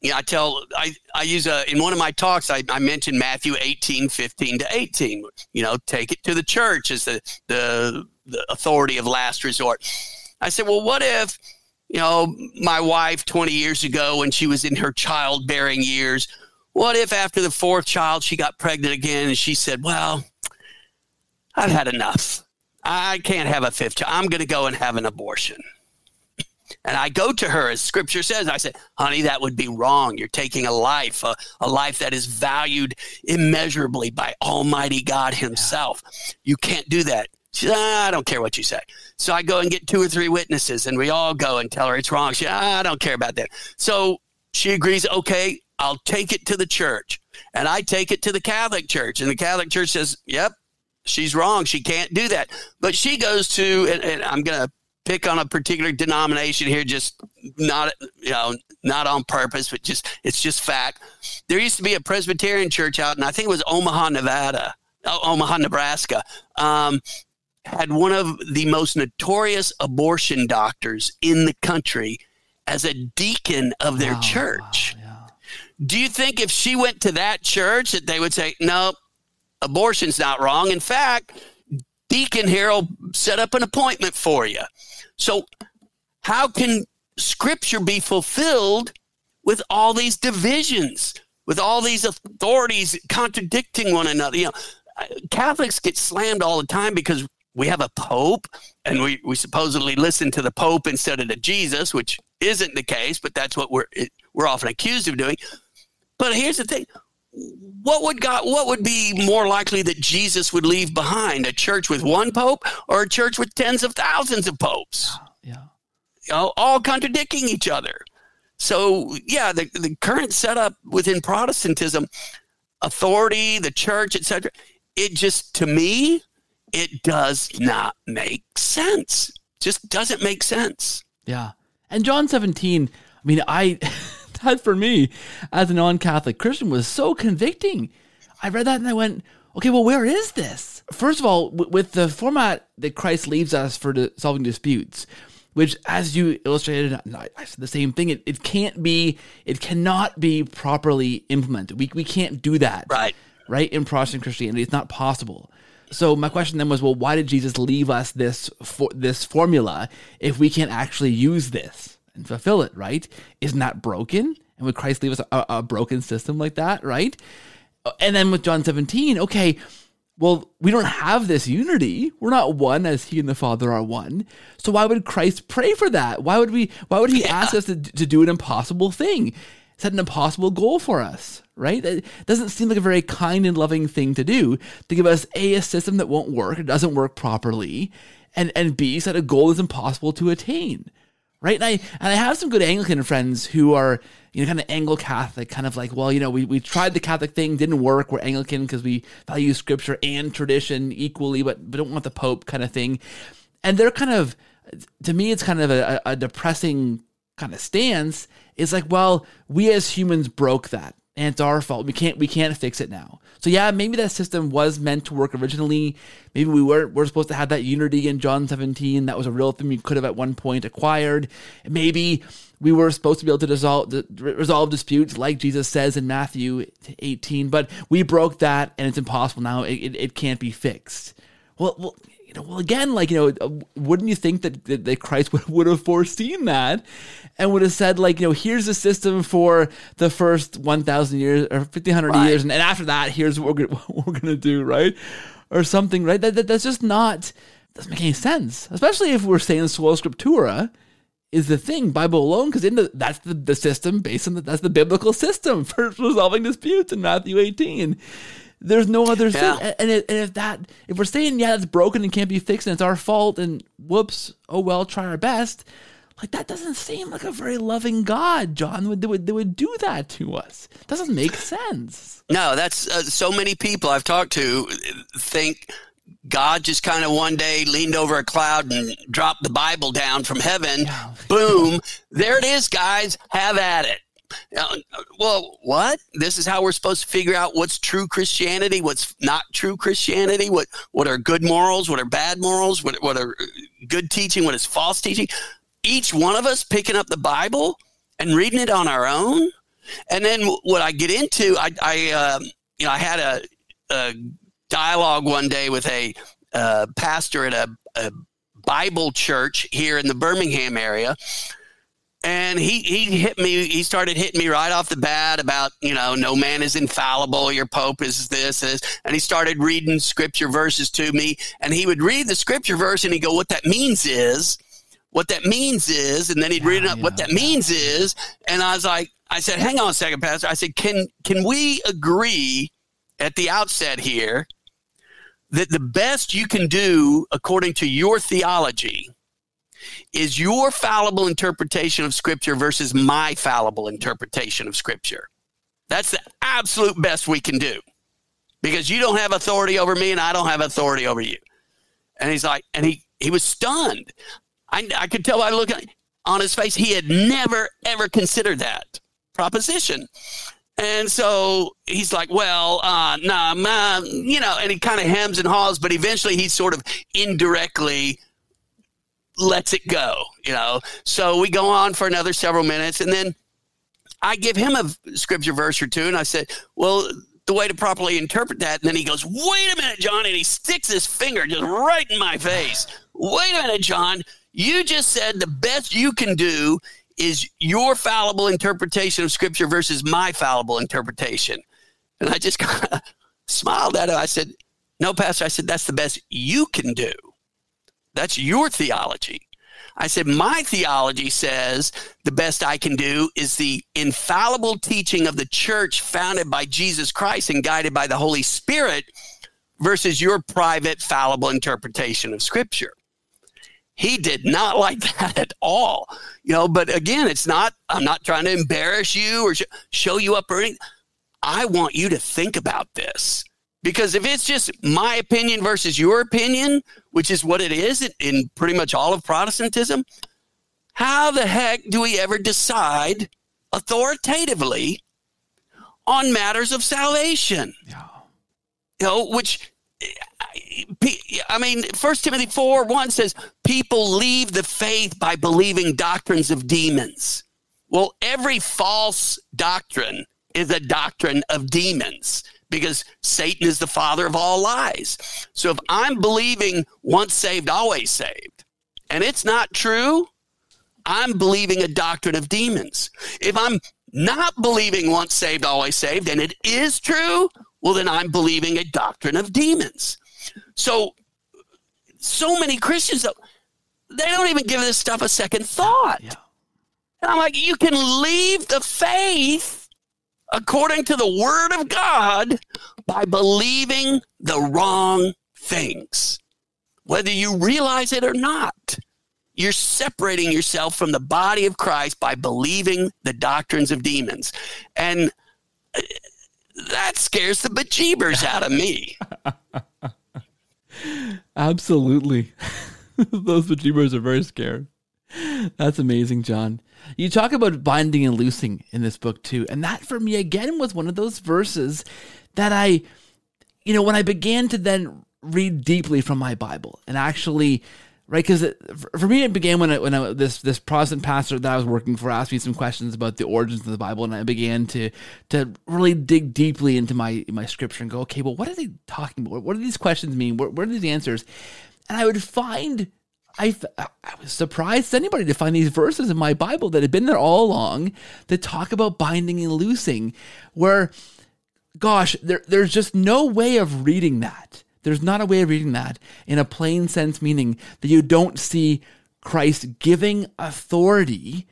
you know, I tell, I, I use a, in one of my talks, I, I mentioned Matthew 18, 15 to 18, you know, take it to the church as the, the, the authority of last resort. I said, well, what if, you know, my wife 20 years ago when she was in her childbearing years, what if after the fourth child she got pregnant again and she said, well, I've had enough. I can't have a fifth child. I'm going to go and have an abortion. And I go to her, as scripture says, I say, honey, that would be wrong. You're taking a life, a, a life that is valued immeasurably by Almighty God Himself. You can't do that. Ah, I don't care what you say. So I go and get two or three witnesses, and we all go and tell her it's wrong. She, ah, I don't care about that. So she agrees, okay, I'll take it to the church. And I take it to the Catholic Church. And the Catholic Church says, yep, she's wrong. She can't do that. But she goes to, and, and I'm going to pick on a particular denomination here, just not you know not on purpose, but just it's just fact. There used to be a Presbyterian church out, and I think it was Omaha, Nevada, oh, Omaha, Nebraska. Um, had one of the most notorious abortion doctors in the country as a deacon of their wow, church. Wow, yeah. Do you think if she went to that church that they would say, no, abortion's not wrong? In fact, Deacon Harold set up an appointment for you. So, how can scripture be fulfilled with all these divisions, with all these authorities contradicting one another? You know, Catholics get slammed all the time because we have a pope and we, we supposedly listen to the pope instead of to Jesus, which isn't the case, but that's what we're we're often accused of doing. But here's the thing: what would God what would be more likely that Jesus would leave behind a church with one pope or a church with tens of thousands of popes? Yeah you know, all contradicting each other. So yeah the, the current setup within protestantism authority the church etc it just to me it does not make sense just doesn't make sense yeah and john 17 i mean i [laughs] that for me as a non-Catholic Christian was so convicting. I read that and I went, okay, well, where is this? First of all, w- with the format that Christ leaves us for di- solving disputes, which, as you illustrated, I, I said the same thing. It, it can't be, it cannot be properly implemented. We, we can't do that. Right. Right. In Protestant Christianity, it's not possible. So my question then was, well, why did Jesus leave us this for, this formula if we can't actually use this? and fulfill it, right? Isn't that broken? And would Christ leave us a, a broken system like that, right? Uh, and then with John 17, okay, well, we don't have this unity. We're not one as he and the Father are one. So why would Christ pray for that? Why would we why would he yeah. ask us to, to do an impossible thing? Set an impossible goal for us, right? It doesn't seem like a very kind and loving thing to do to give us A, a system that won't work, it doesn't work properly, and, and B, set a goal that's impossible to attain right? And I and I have some good Anglican friends who are you know kind of Anglo Catholic, kind of like, well, you know, we we tried the Catholic thing, didn't work. We're Anglican because we value Scripture and tradition equally, but we don't want the Pope kind of thing. And they're kind of, to me, it's kind of a, a depressing kind of stance. is like, well, we as humans broke that and it's our fault. We can't we can't fix it now. So yeah, maybe that system was meant to work originally. Maybe we weren't we're supposed to have that unity in John 17. That was a real thing we could have at one point acquired. Maybe we were supposed to be able to resolve, resolve disputes like Jesus says in Matthew 18, but we broke that and it's impossible now. It, it, it can't be fixed. Well, well, well, again, like, you know, uh, wouldn't you think that, that Christ [laughs] would, would have foreseen that and would have said, like, you know, here's a system for the first 1,000 years or 1,500 right. years. And, and after that, here's what we're, [laughs] what we're going to do, right? Or something, right? That, that, that's just not, doesn't make any sense, especially if we're saying sola scriptura is the thing, Bible alone, because the, that's the, the system based on the, that's the biblical system [laughs] for resolving disputes in Matthew 18. There's no other yeah. thing. And, and if that, if we're saying, yeah, it's broken and can't be fixed and it's our fault and whoops, oh well, try our best. Like that doesn't seem like a very loving God, John. Would they would, they would do that to us? Doesn't make [laughs] sense. No, that's uh, so many people I've talked to think God just kind of one day leaned over a cloud and dropped the Bible down from heaven. Boom. There it is, guys. Have at it. Uh, well, what? This is how we're supposed to figure out what's true Christianity, what's not true Christianity, what what are good morals, what are bad morals, what what are good teaching, what is false teaching. Each one of us picking up the Bible and reading it on our own. And then what I get into, I, I um, you know, I had a, a dialogue one day with a uh, pastor at a, a Bible church here in the Birmingham area. And he, he hit me, he started hitting me right off the bat about, you know, no man is infallible, your Pope is this, this. And he started reading scripture verses to me. And he would read the scripture verse and he'd go, What that means is, what that means is, and then he'd read it up, yeah, what that means is. And I was like, I said, hang on a second, Pastor. I said, can can we agree at the outset here that the best you can do according to your theology is your fallible interpretation of scripture versus my fallible interpretation of scripture. That's the absolute best we can do because you don't have authority over me and I don't have authority over you. And he's like, and he, he was stunned. I, I could tell by looking on his face, he had never, ever considered that proposition. And so he's like, well, uh, nah, nah, you know, and he kind of hems and haws, but eventually he sort of indirectly lets it go, you know. So we go on for another several minutes, and then I give him a scripture verse or two, and I said, well, the way to properly interpret that. And then he goes, wait a minute, John, and he sticks his finger just right in my face. Wait a minute, John. You just said the best you can do is your fallible interpretation of scripture versus my fallible interpretation. And I just [laughs] kind of smiled at him. I said, No, Pastor, I said, that's the best you can do. That's your theology. I said, My theology says the best I can do is the infallible teaching of the church founded by Jesus Christ and guided by the Holy Spirit versus your private fallible interpretation of scripture. He did not [laughs] like that at all. You know but again it's not i'm not trying to embarrass you or sh- show you up or anything i want you to think about this because if it's just my opinion versus your opinion which is what it is in, pretty much all of protestantism how the heck do we ever decide authoritatively on matters of salvation yeah. you know which I mean, First Timothy 4 1 says, people leave the faith by believing doctrines of demons. Well, every false doctrine is a doctrine of demons because Satan is the father of all lies. So if I'm believing once saved, always saved, and it's not true, I'm believing a doctrine of demons. If I'm not believing once saved, always saved, and it is true, well, then I'm believing a doctrine of demons. So, so many Christians, they don't even give this stuff a second thought. Yeah. And I'm like, you can leave the faith according to the word of God by believing the wrong things, whether you realize it or not. You're separating yourself from the body of Christ by believing the doctrines of demons. And uh, that scares the bejeebers out of me. [laughs] Absolutely. [laughs] Those bejeebers are very scared. That's amazing, John. You talk about binding and loosing in this book too. And that for me, again, was one of those verses that I, you know, when I began to then read deeply from my Bible and actually right? Because for me, it began when I, when I, this this Protestant pastor that I was working for asked me some questions about the origins of the Bible, and I began to to really dig deeply into my my scripture and go, okay, well, what are they talking about? What do these questions mean? What, what are these answers? and I would find I, I was surprised anybody to find these verses in my Bible that had been there all along that talk about binding and loosing, where, gosh, there, there's just no way of reading that. There's not a way of reading that in a plain sense, meaning that you don't see Christ giving authority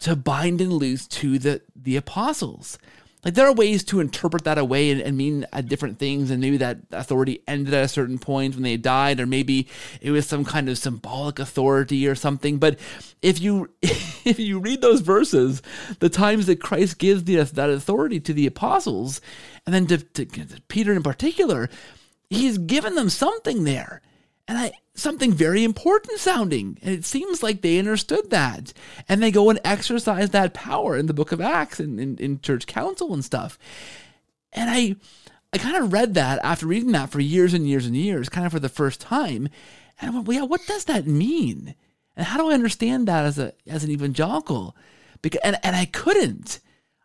to bind and loose to the, the apostles. Like there are ways to interpret that away and, and mean uh, different things, and maybe that authority ended at a certain point when they died, or maybe it was some kind of symbolic authority or something. But if you [laughs] if you read those verses, the times that Christ gives the, that authority to the apostles, and then to, to, to Peter in particular, he's given them something there. And I something very important sounding. And it seems like they understood that. And they go and exercise that power in the book of Acts and in, church council and stuff. And I I kind of read that after reading that for years and years and years, kind of for the first time. And I went, well, yeah, what does that mean? And how do I understand that as a as an evangelical? Because and, and I couldn't.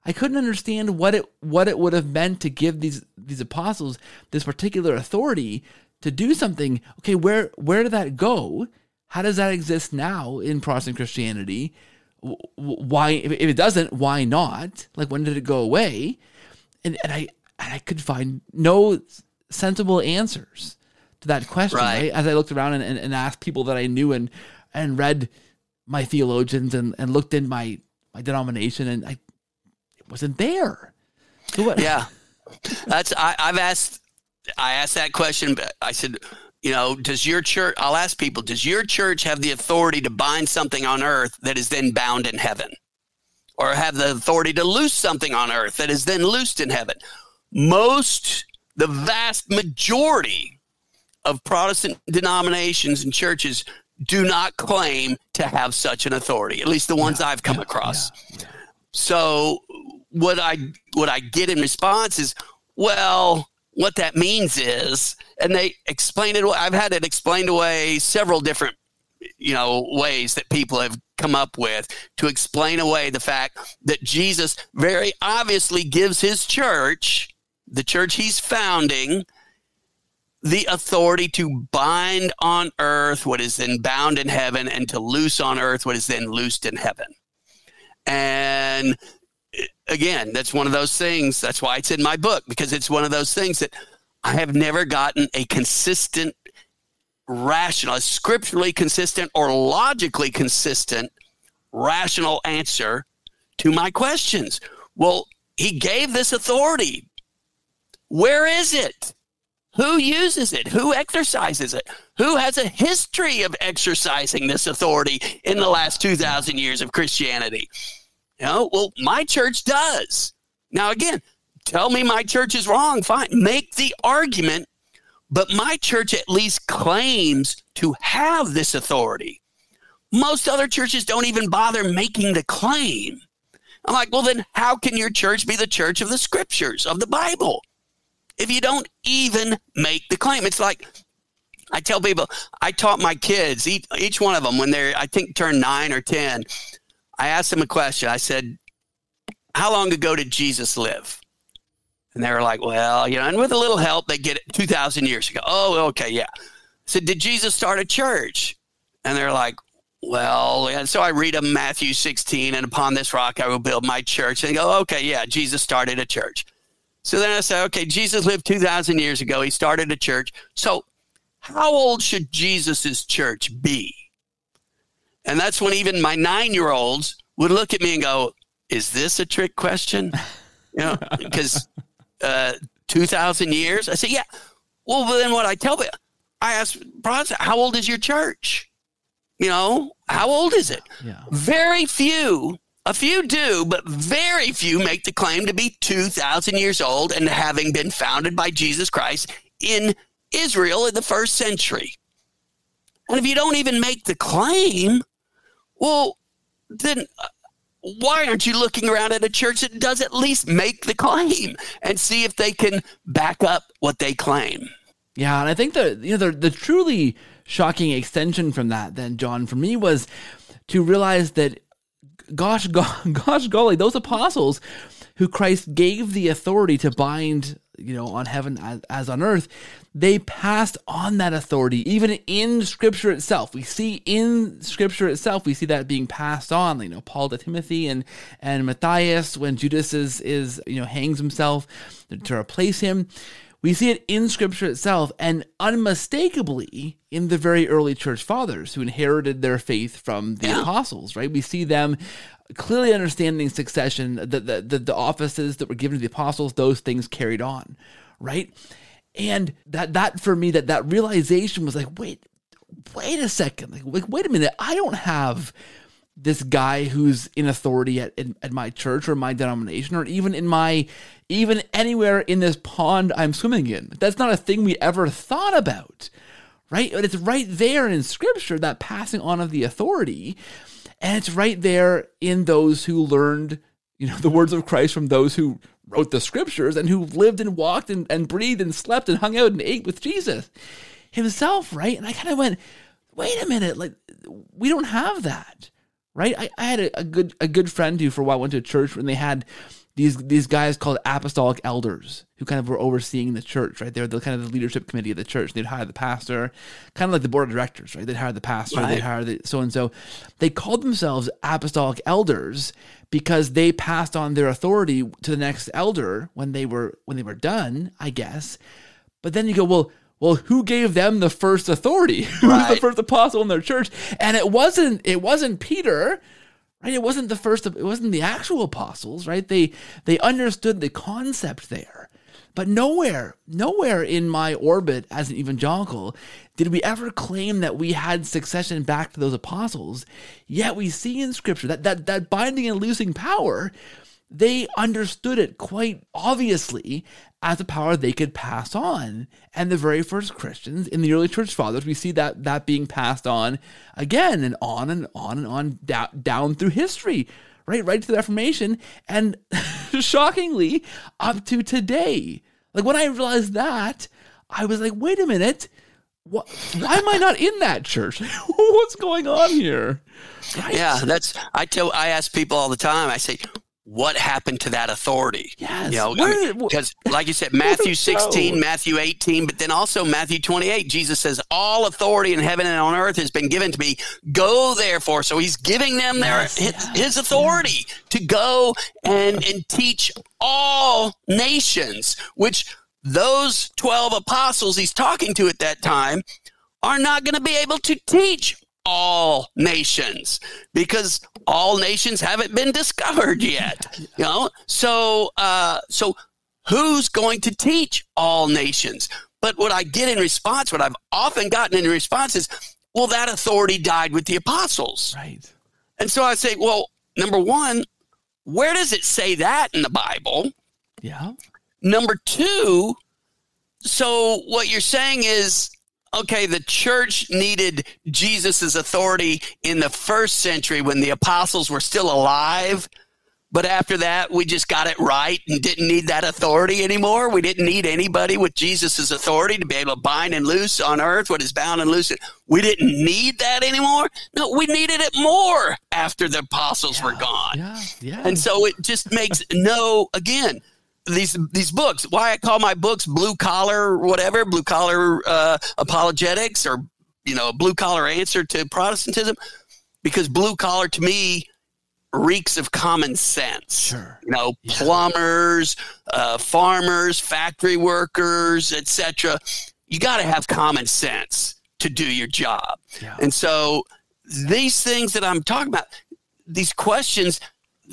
I couldn't understand what it what it would have meant to give these these apostles this particular authority to do something. Okay, where where did that go? How does that exist now in Protestant Christianity? Why, if it doesn't, why not? Like, when did it go away? And, and I and I could find no sensible answers to that question. Right. As I looked around and, and, and, asked people that I knew and and read my theologians and, and looked in my my denomination, and I it wasn't there. So what? Yeah, that's I, I've asked I asked that question. But I said, you know, does your church, I'll ask people, does your church have the authority to bind something on earth that is then bound in heaven? Or have the authority to loose something on earth that is then loosed in heaven? Most, the vast majority of Protestant denominations and churches do not claim to have such an authority, at least the ones yeah, I've come yeah, across. Yeah, so what I what I get in response is, well, what that means is, and they explain it. I've had it explained away several different, you know, ways that people have come up with to explain away the fact that Jesus very obviously gives his church, the church he's founding, the authority to bind on earth what is then bound in heaven and to loose on earth what is then loosed in heaven. And again, that's one of those things. That's why it's in my book because it's one of those things that I have never gotten a consistent, rational, scripturally consistent or logically consistent, rational answer to my questions. Well, he gave this authority. Where is it? Who uses it? Who exercises it? Who has a history of exercising this authority in the last 2,000 years of Christianity? Know, well, my church does. Now, again, tell me my church is wrong. Fine. Make the argument. But my church at least claims to have this authority. Most other churches don't even bother making the claim. I'm like, well, then how can your church be the church of the scriptures, of the Bible, if you don't even make the claim? It's like, I tell people, I taught my kids, each, each one of them, when they're, I think, turned nine or 10, I asked them a question. I said, How long ago did Jesus live? And they were like, Well, you know, and with a little help, they get it 2,000 years ago. Oh, okay, yeah. I said, Did Jesus start a church? And they're like, well, and so I read them Matthew 16, and upon this rock I will build my church. And go, okay, yeah, Jesus started a church. So then I say, okay, Jesus lived 2,000 years ago. He started a church. So how old should Jesus's church be? And that's when even my nine year olds would look at me and go, Is this a trick question? You know, [laughs] because uh, 2,000 years? I say, Yeah. Well, then what I tell them, I ask, how old is your church? You know, how old is it? Yeah. Very few, a few do, but very few make the claim to be 2,000 years old and having been founded by Jesus Christ in Israel in the first century. And if you don't even make the claim, well, then uh, why aren't you looking around at a church that does at least make the claim and see if they can back up what they claim? Yeah, and I think the you know the, the truly shocking extension from that then John for me was to realize that gosh [laughs] gosh golly those apostles who Christ gave the authority to bind, you know, on heaven as, as on earth, they passed on that authority even in scripture itself. We see in scripture itself we see that being passed on you know paul to timothy and and matthias when judas is is you know hangs himself to replace him. We see it in scripture itself and unmistakably in the very early church fathers who inherited their faith from the yeah. apostles right? We see them clearly understanding succession the, the the the offices that were given to the apostles those things carried on right? And that that for me that that realization was like wait wait a second. Like, like wait a minute. I don't have this guy who's in authority at, in, at my church or my denomination or even in my even anywhere in this pond i'm swimming in. That's not a thing we ever thought about right? But it's right there in scripture that passing on of the authority and it's right there in those who learned you know [laughs] the words of christ from those who wrote the scriptures and who lived and walked and, and breathed and slept and hung out and ate with Jesus himself, right? And I kind of went, wait a minute, like we don't have that, right? I, I had a, a, good a good friend who for a while went to a church when they had these these guys called apostolic elders who kind of were overseeing the church, right? They're the kind of the leadership committee of the church. They'd hire the pastor, kind of like the board of directors, right? They'd hire the pastor, right. they'd hire the so and so. They called themselves apostolic elders because they passed on their authority to the next elder when they were when they were done, I guess. But then you go, well, well, who gave them the first authority? [laughs] Who right. was the first apostle in their church? And it wasn't it wasn't Peter, right? It wasn't the first it wasn't the actual apostles, right? They they understood the concept there. But nowhere, nowhere in my orbit as an evangelical did we ever claim that we had succession back to those apostles. Yet we see in scripture that that, that binding and loosing power, they understood it quite obviously as a power they could pass on. And the very first Christians in the early church fathers, we see that that being passed on again and on and on and on down, down through history right right to the Reformation, and [laughs] shockingly up to today. Like when I realized that, I was like, wait a minute. Why am I not in that church? [laughs] What's going on here? Right? Yeah, that's I tell I ask people all the time. I say, what happened to that authority? Yes. You know, because like you said, Matthew 16, Matthew 18, but then also Matthew 28, Jesus says, all authority in heaven and on earth has been given to me. Go therefore. So he's giving them their, yes, his, yes, his, authority yes. to go and, and teach all nations, which those 12 apostles he's talking to at that time are not going to be able to teach all nations because all nations haven't been discovered yet you know? So uh so who's going to teach all nations? But what i get in response what i've often gotten in response is well that authority died with the apostles. Right. And so i say well number one where does it say that in the bible? Yeah. Number two so what you're saying is okay, the church needed Jesus' authority in the first century when the apostles were still alive. But after that, we just got it right and didn't need that authority anymore. We didn't need anybody with Jesus' authority to be able to bind and loose on earth what is bound and loose. We didn't need that anymore. No, we needed it more after the apostles yeah, were gone. Yeah, yeah. And so it just makes no, again, these these books. Why I call my books blue collar, whatever, blue collar uh, apologetics, or you know, blue collar answer to Protestantism, because blue collar to me reeks of common sense. Sure. You know, plumbers, uh, farmers, factory workers, etc. You got to have common sense to do your job. Yeah. And so these things that I'm talking about, these questions,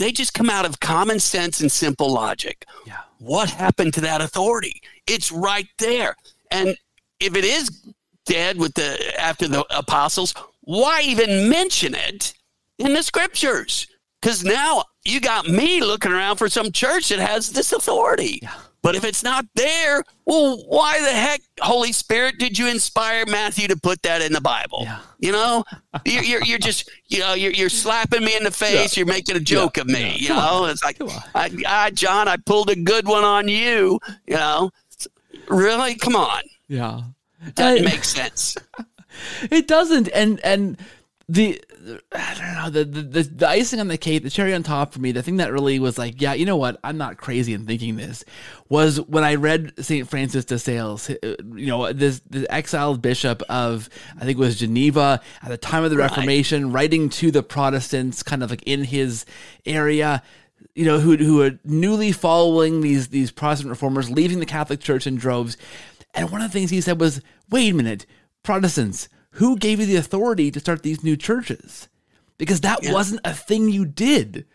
they just come out of common sense and simple logic. Yeah. What happened to that authority? It's right there. And if it is dead with the after the apostles, why even mention it in the scriptures? Because now you got me looking around for some church that has this authority. Yeah. But if it's not there, well, why the heck, Holy Spirit, did you inspire Matthew to put that in the Bible? Yeah. You know, you're, you're, you're, just, you know, you're, you're slapping me in the face. Yeah. You're making a joke yeah. of me. You know, on. it's like, I, I, John, I pulled a good one on you. You know, really? Come on. Yeah. That makes sense. [laughs] it doesn't. And, and, the I don't know the, the the icing on the cake, the cherry on top for me, the thing that really was like, yeah, you know what, I'm not crazy in thinking this, was when I read Saint Francis de Sales, uh, you know, this the exiled bishop of I think it was Geneva at the time of the right. Reformation, writing to the Protestants, kind of like in his area, you know, who who are newly following these these Protestant reformers, leaving the Catholic Church in droves, and one of the things he said was, wait a minute, Protestants who gave you the authority to start these new churches? Because that yeah. wasn't a thing you did,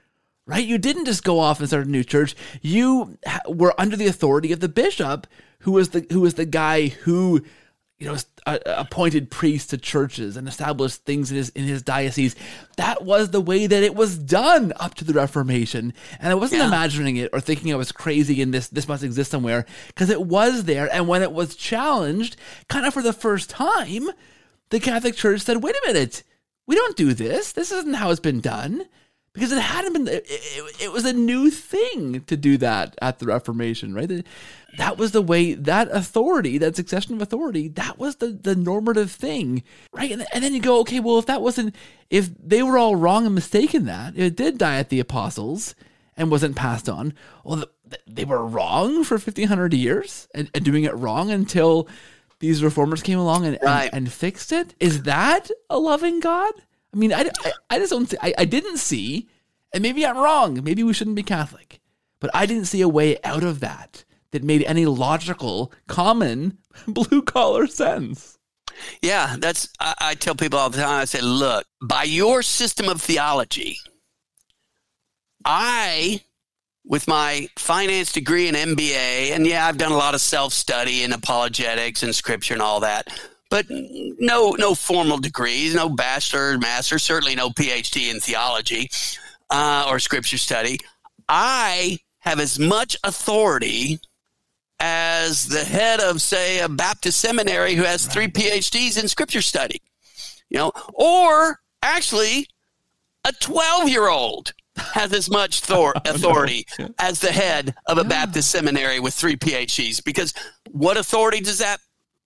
right? You didn't just go off and start a new church. You were under the authority of the bishop, who was the who was the guy who, you know, appointed priests to churches and established things in his in his diocese. That was the way that it was done up to the Reformation, and I wasn't yeah. imagining it or thinking I was crazy and this this must exist somewhere because it was there. And when it was challenged, kind of for the first time the Catholic Church said, wait a minute, we don't do this. This isn't how it's been done. Because it hadn't been, it, it, it was a new thing to do that at the Reformation, right? That was the way, that authority, that succession of authority, that was the, the normative thing, right? And, and then you go, okay, well, if that wasn't, if they were all wrong and mistaken that, it did die at the apostles and wasn't passed on, well, the, they were wrong for 1500 years and, and doing it wrong until these reformers came along and, right. and, and, fixed it. Is that a loving God? I mean, I, I, I just don't see, I, I didn't see, and maybe I'm wrong. Maybe we shouldn't be Catholic, but I didn't see a way out of that that made any logical, common, [laughs] blue collar sense. Yeah, that's, I, I tell people all the time, I say, look, by your system of theology, I with my finance degree and MBA, and yeah, I've done a lot of self study and apologetics and scripture and all that, but no no formal degrees, no bachelor, master, certainly no PhD in theology uh, or scripture study. I have as much authority as the head of, say, a Baptist seminary who has three PhDs in scripture study, you know, or actually a 12 year old has as much thor- [laughs] authority as the head of a Baptist seminary with three PhDs. Because what authority does that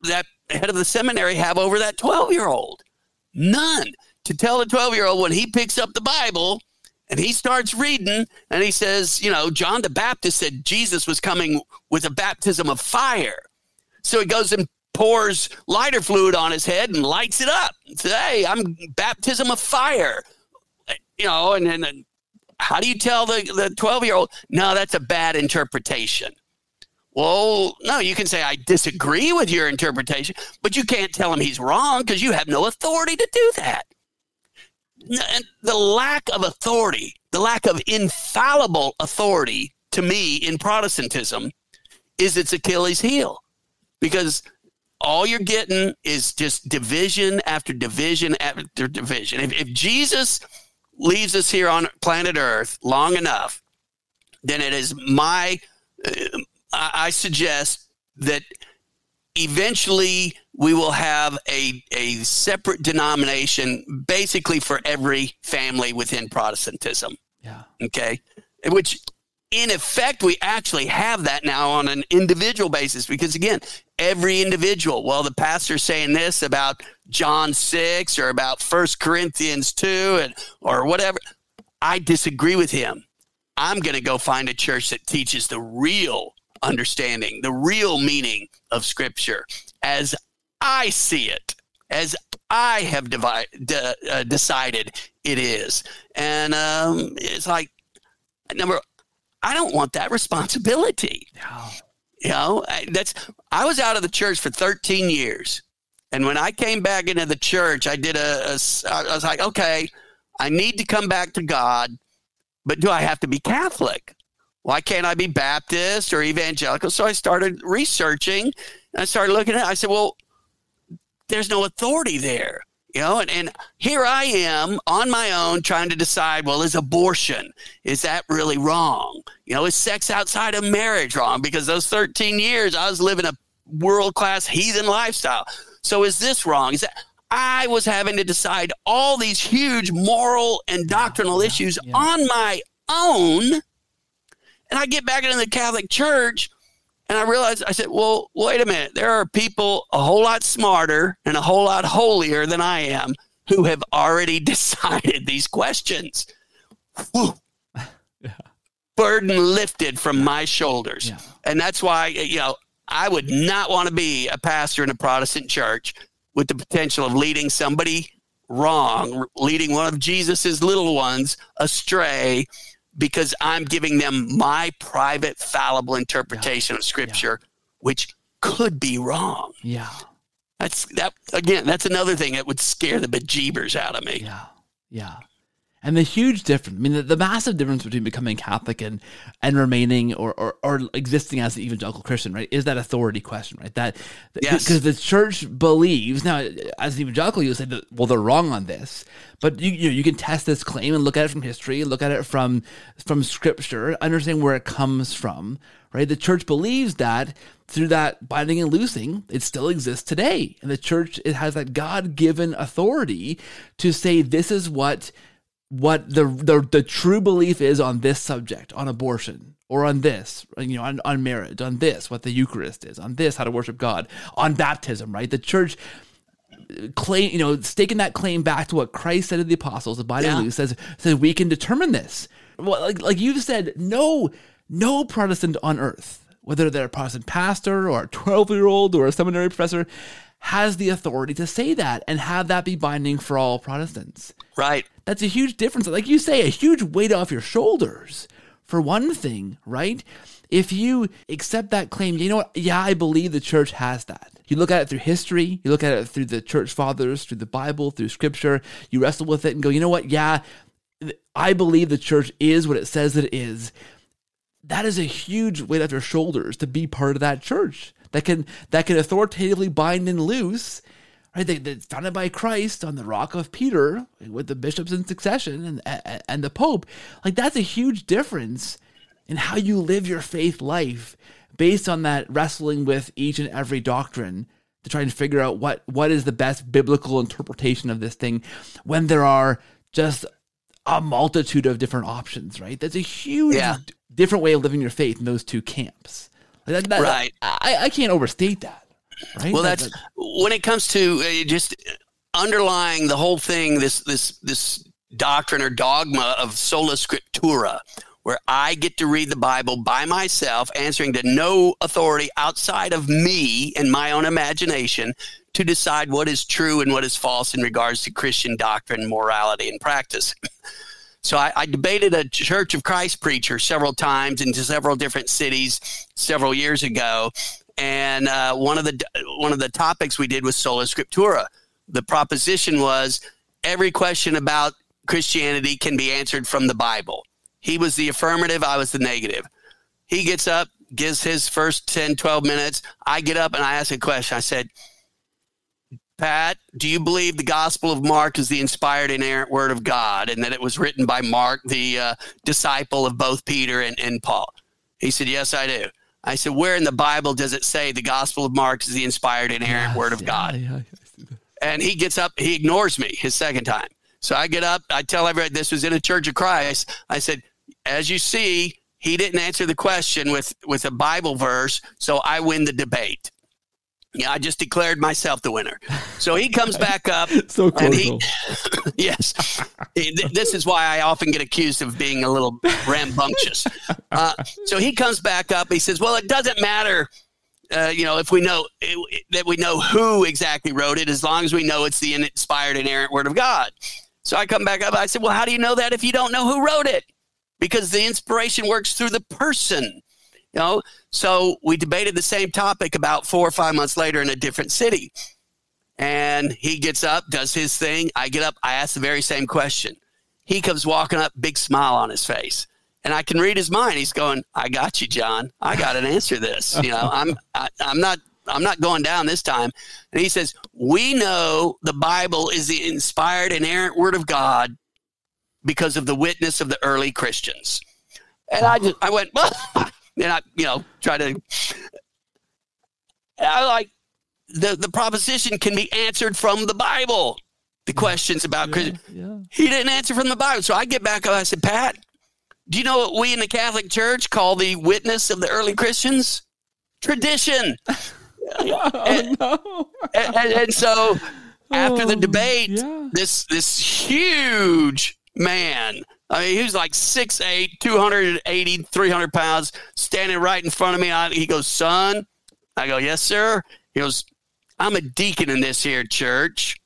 that head of the seminary have over that twelve year old? None. To tell a twelve year old when he picks up the Bible and he starts reading and he says, you know, John the Baptist said Jesus was coming with a baptism of fire. So he goes and pours lighter fluid on his head and lights it up. Say, hey, I'm baptism of fire. You know, and then how do you tell the, the 12 year old, no, that's a bad interpretation? Well, no, you can say, I disagree with your interpretation, but you can't tell him he's wrong because you have no authority to do that. And the lack of authority, the lack of infallible authority to me in Protestantism is its Achilles heel because all you're getting is just division after division after division. If, if Jesus leaves us here on planet Earth long enough, then it is my, uh, I suggest that eventually we will have a, a separate denomination basically for every family within Protestantism. Yeah. Okay. Which in effect, we actually have that now on an individual basis because, again, every individual, well, the pastor's saying this about John 6 or about First Corinthians 2 and, or whatever. I disagree with him. I'm going to go find a church that teaches the real understanding, the real meaning of Scripture as I see it, as I have divide, de, uh, decided it is. And um, it's like, number I don't want that responsibility. No. You know, that's I was out of the church for 13 years. And when I came back into the church, I did a, a I was like, okay, I need to come back to God, but do I have to be Catholic? Why can't I be Baptist or evangelical? So I started researching and I started looking at it. I said, well, there's no authority there. You know, and, and here I am on my own trying to decide well, is abortion, is that really wrong? You know, is sex outside of marriage wrong? Because those 13 years I was living a world class heathen lifestyle. So is this wrong? Is that I was having to decide all these huge moral and doctrinal yeah, issues yeah. on my own. And I get back into the Catholic Church and I realized, I said, well, wait a minute. There are people a whole lot smarter and a whole lot holier than I am who have already [laughs] decided these questions. Whew. [laughs] Yeah. Burden lifted from my shoulders. Yeah. And that's why, you know, I would not want to be a pastor in a Protestant church with the potential of leading somebody wrong, leading one of Jesus's little ones astray because I'm giving them my private fallible interpretation yeah. of scripture, yeah. which could be wrong. Yeah. That's that again, that's another thing that would scare the bejeebers out of me. Yeah. Yeah. And the huge difference, I mean, the, the, massive difference between becoming Catholic and and remaining or, or, or existing as an evangelical Christian, right, is that authority question, right? That because yes. the church believes now, as an evangelical, you say that well, they're wrong on this, but you you, you can test this claim and look at it from history, look at it from from Scripture, understand where it comes from, right? The church believes that through that binding and loosing, it still exists today, and the church it has that God given authority to say this is what what the, the the true belief is on this subject, on abortion, or on this, you know, on, on marriage, on this, what the Eucharist is, on this, how to worship God, on baptism, right? The church uh, claim, you know, staking that claim back to what Christ said to the apostles, the Bible yeah. says says we can determine this. Well, like like you've said, no, no Protestant on earth, whether they're a Protestant pastor or a twelve year old or a seminary professor, has the authority to say that and have that be binding for all Protestants. Right. That's a huge difference. Like you say, a huge weight off your shoulders. For one thing, right? If you accept that claim, you know what? Yeah, I believe the church has that. You look at it through history, you look at it through the church fathers, through the Bible, through scripture, you wrestle with it and go, you know what? Yeah, I believe the church is what it says it is. That is a huge weight off your shoulders to be part of that church that can that can authoritatively bind and loose right? They, they founded by Christ on the rock of Peter with the bishops in succession and and the Pope. Like that's a huge difference in how you live your faith life based on that wrestling with each and every doctrine to try and figure out what what is the best biblical interpretation of this thing when there are just a multitude of different options, right? That's a huge yeah. different way of living your faith in those two camps. That, that, right. I, I can't overstate that. Right? Well, that's when it comes to uh, just underlying the whole thing. This this this doctrine or dogma of sola scriptura, where I get to read the Bible by myself, answering to no authority outside of me and my own imagination to decide what is true and what is false in regards to Christian doctrine, morality, and practice. So I, I, debated a Church of Christ preacher several times in several different cities several years ago, and uh, one of the one of the topics we did was sola scriptura. The proposition was every question about Christianity can be answered from the Bible. He was the affirmative, I was the negative. He gets up, gives his first 10, 12 minutes. I get up and I ask a question. I said, Pat, do you believe the Gospel of Mark is the inspired, and inerrant Word of God and that it was written by Mark, the uh, disciple of both Peter and, and Paul? He said, Yes, I do. I said, where in the Bible does it say the Gospel of Mark is the inspired, inerrant yes, Word of yeah, God? Yeah, and he gets up, he ignores me his second time. So I get up, I tell everybody this was in a Church of Christ. I said, as you see, he didn't answer the question with with a Bible verse, so I win the debate. Yeah, I just declared myself the winner. So he comes back up. [laughs] so cool. He, [laughs] yes. this is why I often get accused of being a little rambunctious. Uh, so he comes back up. He says, "Well, it doesn't matter, uh, you know, if we know it, that we know who exactly wrote it, as long as we know it's the inspired, inerrant Word of God." So I come back up. I said, "Well, how do you know that if you don't know who wrote it? Because the inspiration works through the person." Know, so we debated the same topic about four or five months later in a different city. And he gets up, does his thing. I get up, I ask the very same question. He comes walking up, big smile on his face. And I can read his mind. He's going, I got you, John. I got an answer this. You know, I'm I, am i am not I'm not going down this time. And he says, We know the Bible is the inspired, inerrant word of God because of the witness of the early Christians. And I just I went, [laughs] well, and I, you know, try to. I like the the proposition can be answered from the Bible. The questions about yeah, yeah. he didn't answer from the Bible, so I get back up. I said, Pat, do you know what we in the Catholic Church call the witness of the early Christians? Tradition. [laughs] oh, and, no. and, and, and so after the Oh, debate, yeah. this this huge man. I mean, he was like 6'8", 280, 300 pounds, standing right in front of me. I, he goes, son. I go, yes, sir. He goes, I'm a deacon in this here church.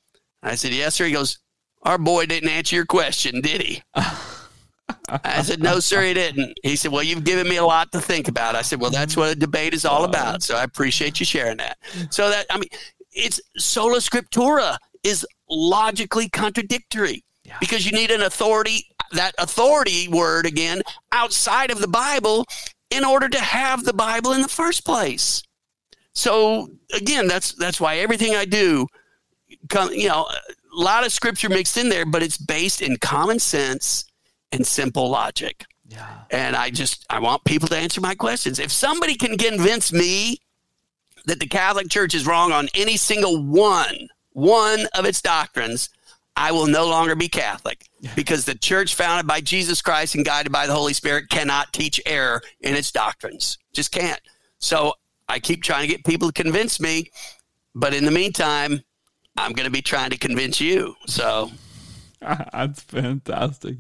I said, yes, sir. He goes, our boy didn't answer your question, did he? I said, no, sir, he didn't. He said, well, you've given me a lot to think about. I said, well, that's what a debate is all about. So I appreciate you sharing that. So that, I mean, it's sola scriptura is logically contradictory Yeah. because you need an authority, that authority word again, outside of the Bible in order to have the Bible in the first place. So again, that's that's why everything I do, come, you know, a lot of scripture mixed in there, but it's based in common sense and simple logic. Yeah. And I just I want people to answer my questions. If somebody can convince me that the Catholic Church is wrong on any single one one of its doctrines, I will no longer be Catholic because the church founded by Jesus Christ and guided by the Holy Spirit cannot teach error in its doctrines. Just can't. So I keep trying to get people to convince me, but in the meantime, I'm going to be trying to convince you. So [laughs] That's fantastic.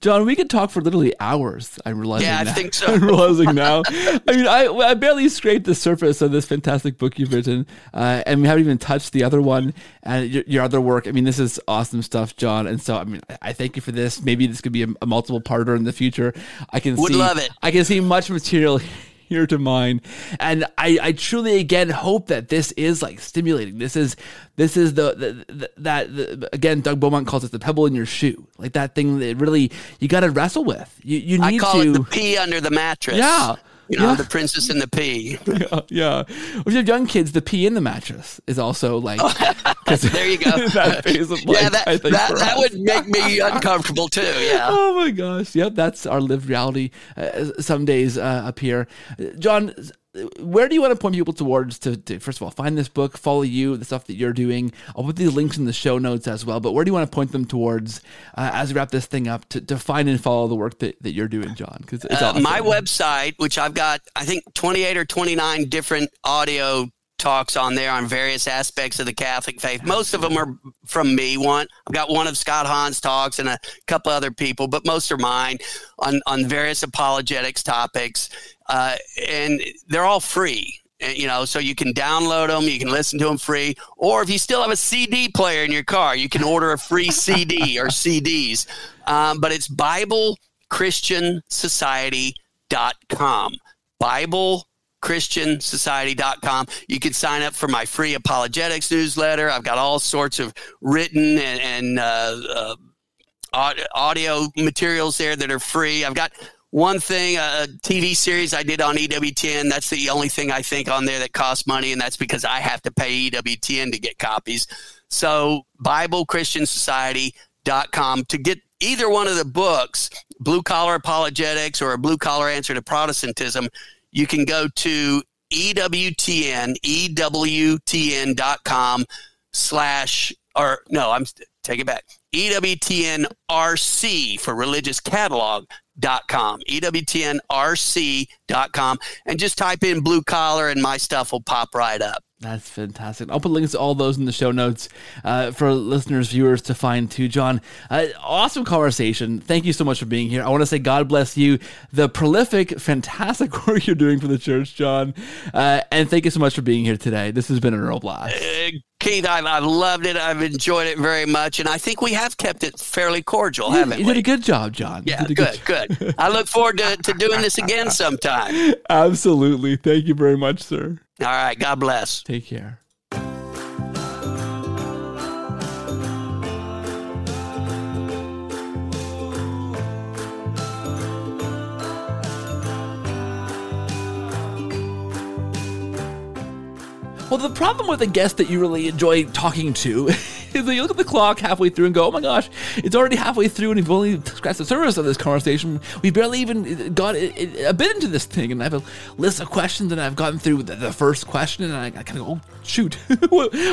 John, we could talk for literally hours. I'm realizing Yeah, I now. think so. [laughs] I'm realizing now. I mean, I, I barely scraped the surface of this fantastic book you've written, uh, and we haven't even touched the other one and your, your other work. I mean, this is awesome stuff, John. And so, I mean, I- thank you for this. Maybe this could be a, a multiple parter in the future. I can Would see, love it. I can see much material here to mine and I, I truly again hope that this is like stimulating this is this is the, the, the that the, again doug beaumont calls it the pebble in your shoe like that thing that really you got to wrestle with you you need I call to it the pea under the mattress. Yeah. You know, Yeah. the princess and the pea. [laughs] yeah, yeah. If you have young kids, the pee in the mattress is also like. [laughs] There you go. [laughs] that phase of life, yeah, that, I think, that, that would make me uncomfortable too. Yeah. Oh my gosh! Yep, that's our lived reality. Uh, some days uh, up here, John. Where do you want to point people towards to, to first of all find this book, follow you, the stuff that you're doing? I'll put these links in the show notes as well. But where do you want to point them towards uh, as we wrap this thing up to, to find and follow the work that, that you're doing, John? Because Uh, awesome. My website, which I've got, I think 28 or 29 different audio talks on there on various aspects of the Catholic faith. Most of them are from me. One, I've got one of Scott Hahn's talks and a couple other people, but most are mine on, on various apologetics topics. Uh, and they're all free. And, you know, so you can download them, you can listen to them free, or if you still have a CD player in your car, you can order a free [laughs] CD or CDs. Um, but it's Bible Christian Society.com. Bible Christian Society.com. You can sign up for my free apologetics newsletter. I've got all sorts of written and, and uh, uh, audio materials there that are free. I've got one thing, a TV series I did on EWTN. That's the only thing I think on there that costs money, and that's because I have to pay EWTN to get copies. So, Bible Christian Society.com to get either one of the books, Blue Collar Apologetics or a Blue Collar Answer to Protestantism, you can go to EWTN, EWTN.com slash, or no, I'm take it back. EWTNRC for religious catalog.com, E EWTNRC.com, and just type in blue collar and my stuff will pop right up. That's fantastic. I'll put links to all those in the show notes uh, for listeners, viewers to find too. John, uh, awesome conversation. Thank you so much for being here. I want to say God bless you, the prolific, fantastic [laughs] work you're doing for the church, John. Uh, and thank you so much for being here today. This has been a real blast. Uh, Keith, I've, I've loved it. I've enjoyed it very much. And I think we have kept it fairly cordial, You, haven't you we? You did a good job, John. Yeah, a good, good. I look forward to, to doing this [laughs] again sometime. Absolutely. Thank you very much, sir. All right. God bless. Take care. Well, the problem with a guest that you really enjoy talking to is [laughs] that [laughs] you look at the clock halfway through and go, oh my gosh, it's already halfway through and we've only scratched the surface of this conversation. We barely even uh, got a, a bit into this thing. And I have a list of questions and I've gotten through the, first question and I, kind of go, oh, shoot, [laughs]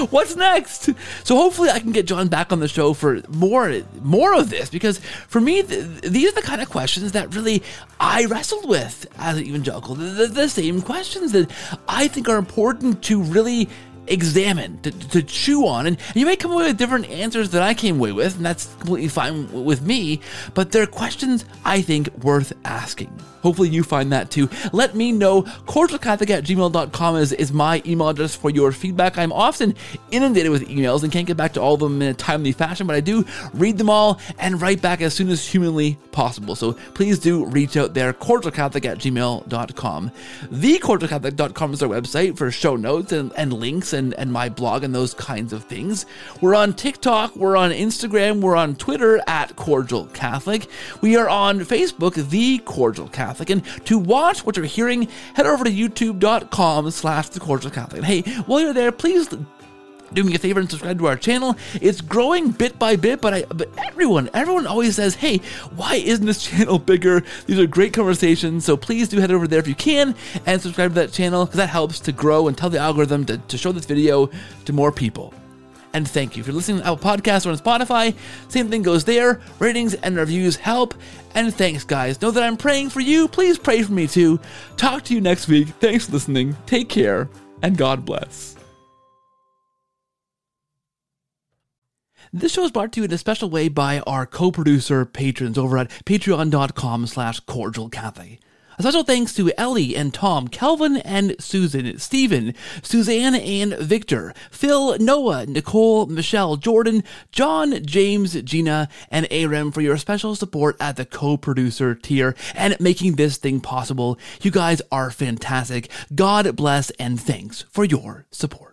what's next? So hopefully I can get John back on the show for more, more of this because for me, th- these are the kind of questions that really I wrestled with as an evangelical. The, the, the same questions that I think are important to really examine, to, to chew on, and you may come away with different answers that I came away with, and that's completely fine with me, but they're questions I think worth asking. Hopefully you find that too. Let me know. CordialCatholic at gmail.com is, is my email address for your feedback. I'm often inundated with emails and can't get back to all of them in a timely fashion, but I do read them all and write back as soon as humanly possible. So please do reach out there, cordialcatholic at gmail.com. TheCordialCatholic.com is our website for show notes and, and links and, and my blog and those kinds of things. We're on TikTok, we're on Instagram, we're on Twitter at Cordial Catholic. We are on Facebook, The Cordial Catholic. And to watch what you're hearing, head over to youtube.com slash The Cordial Catholic. Hey, while you're there, please do me a favor and subscribe to our channel. It's growing bit by bit, but I but everyone, everyone always says, "Hey, why isn't this [laughs] channel bigger?" These are great conversations, so please do head over there if you can and subscribe to that channel because that helps to grow and tell the algorithm to, to show this video to more people. And thank you. If you're listening to Apple Podcasts or on Spotify, same thing goes there. Ratings and reviews help. And thanks, guys. Know that I'm praying for you. Please pray for me too. Talk to you next week. Thanks for listening. Take care, and God bless. This show is brought to you in a special way by our co-producer patrons over at patreon.com slash cordialcatholic. A special thanks to Ellie and Tom, Kelvin and Susan, Stephen, Suzanne and Victor, Phil, Noah, Nicole, Michelle, Jordan, John, James, Gina, and Aram for your special support at the co-producer tier and making this thing possible. You guys are fantastic. God bless and thanks for your support.